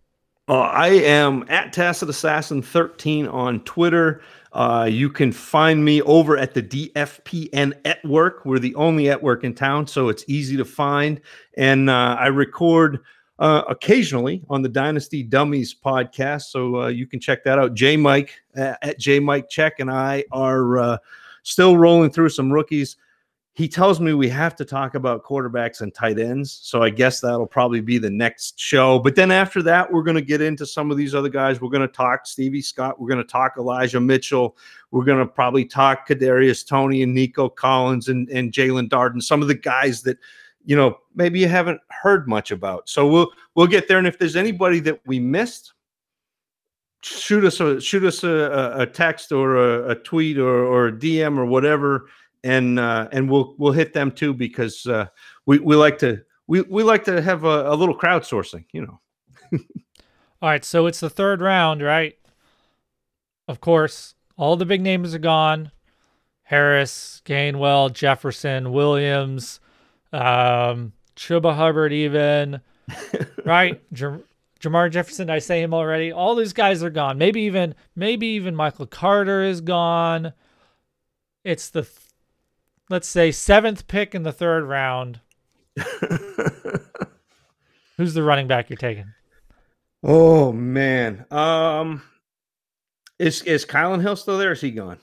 Uh, I am at Tacit Assassin 13 on Twitter. Uh, you can find me over at the DFPN at work. We're the only at work in town, so it's easy to find. And uh, I record uh, occasionally on the Dynasty Dummies podcast, so uh, you can check that out. J Mike uh, at J Mike Check and I are still rolling through some rookies he tells me we have to talk about quarterbacks and tight ends. So I guess that'll probably be the next show. But then after that, we're going to get into some of these other guys. We're going to talk Stevie Scott. We're going to talk Elijah Mitchell. We're going to probably talk Kadarius Toney and Nico Collins and, and Jaelon Darden, some of the guys that, you know, maybe you haven't heard much about. So we'll we'll get there. And if there's anybody that we missed, shoot us a shoot us a, a text or a, a tweet or, or a DM or whatever and uh, and we'll we'll hit them too because uh, we we like to we we like to have a, a little crowdsourcing, you know. All right, so it's the third round, right? Of course, all the big names are gone. Harris, Gainwell, Jefferson, Williams, um, Chuba Hubbard, even *laughs* right? Jam- Jermar Jefferson, I say him already. All these guys are gone. Maybe even maybe even Michael Carter is gone. It's the th- let's say seventh pick in the third round. *laughs* Who's the running back you're taking? oh man, um, is is Kylin Hill still there? Or is he gone?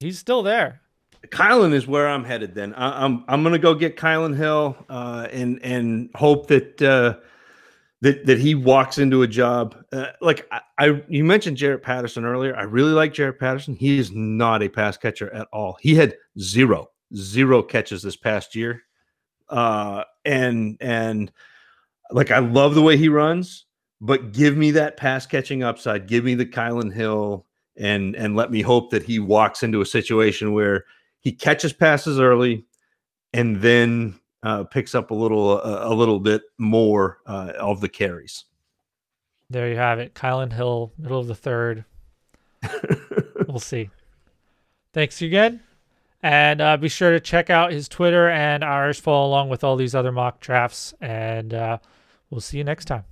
He's still there. Kylin is where I'm headed. Then I, I'm I'm gonna go get Kylin Hill uh, and and hope that uh, that that he walks into a job uh, like I, I you mentioned Jaret Patterson earlier. I really like Jaret Patterson. He is not a pass catcher at all. He had zero zero catches this past year, uh, and and like I love the way he runs. But give me that pass catching upside. Give me the Kylin Hill, and and let me hope that he walks into a situation where he catches passes early, and then uh, picks up a little a, a little bit more uh, of the carries. There you have it. Kylin Hill, middle of the third. *laughs* we'll see. Thanks again. And uh, be sure to check out his Twitter and ours. Follow along with all these other mock drafts. And uh, we'll see you next time.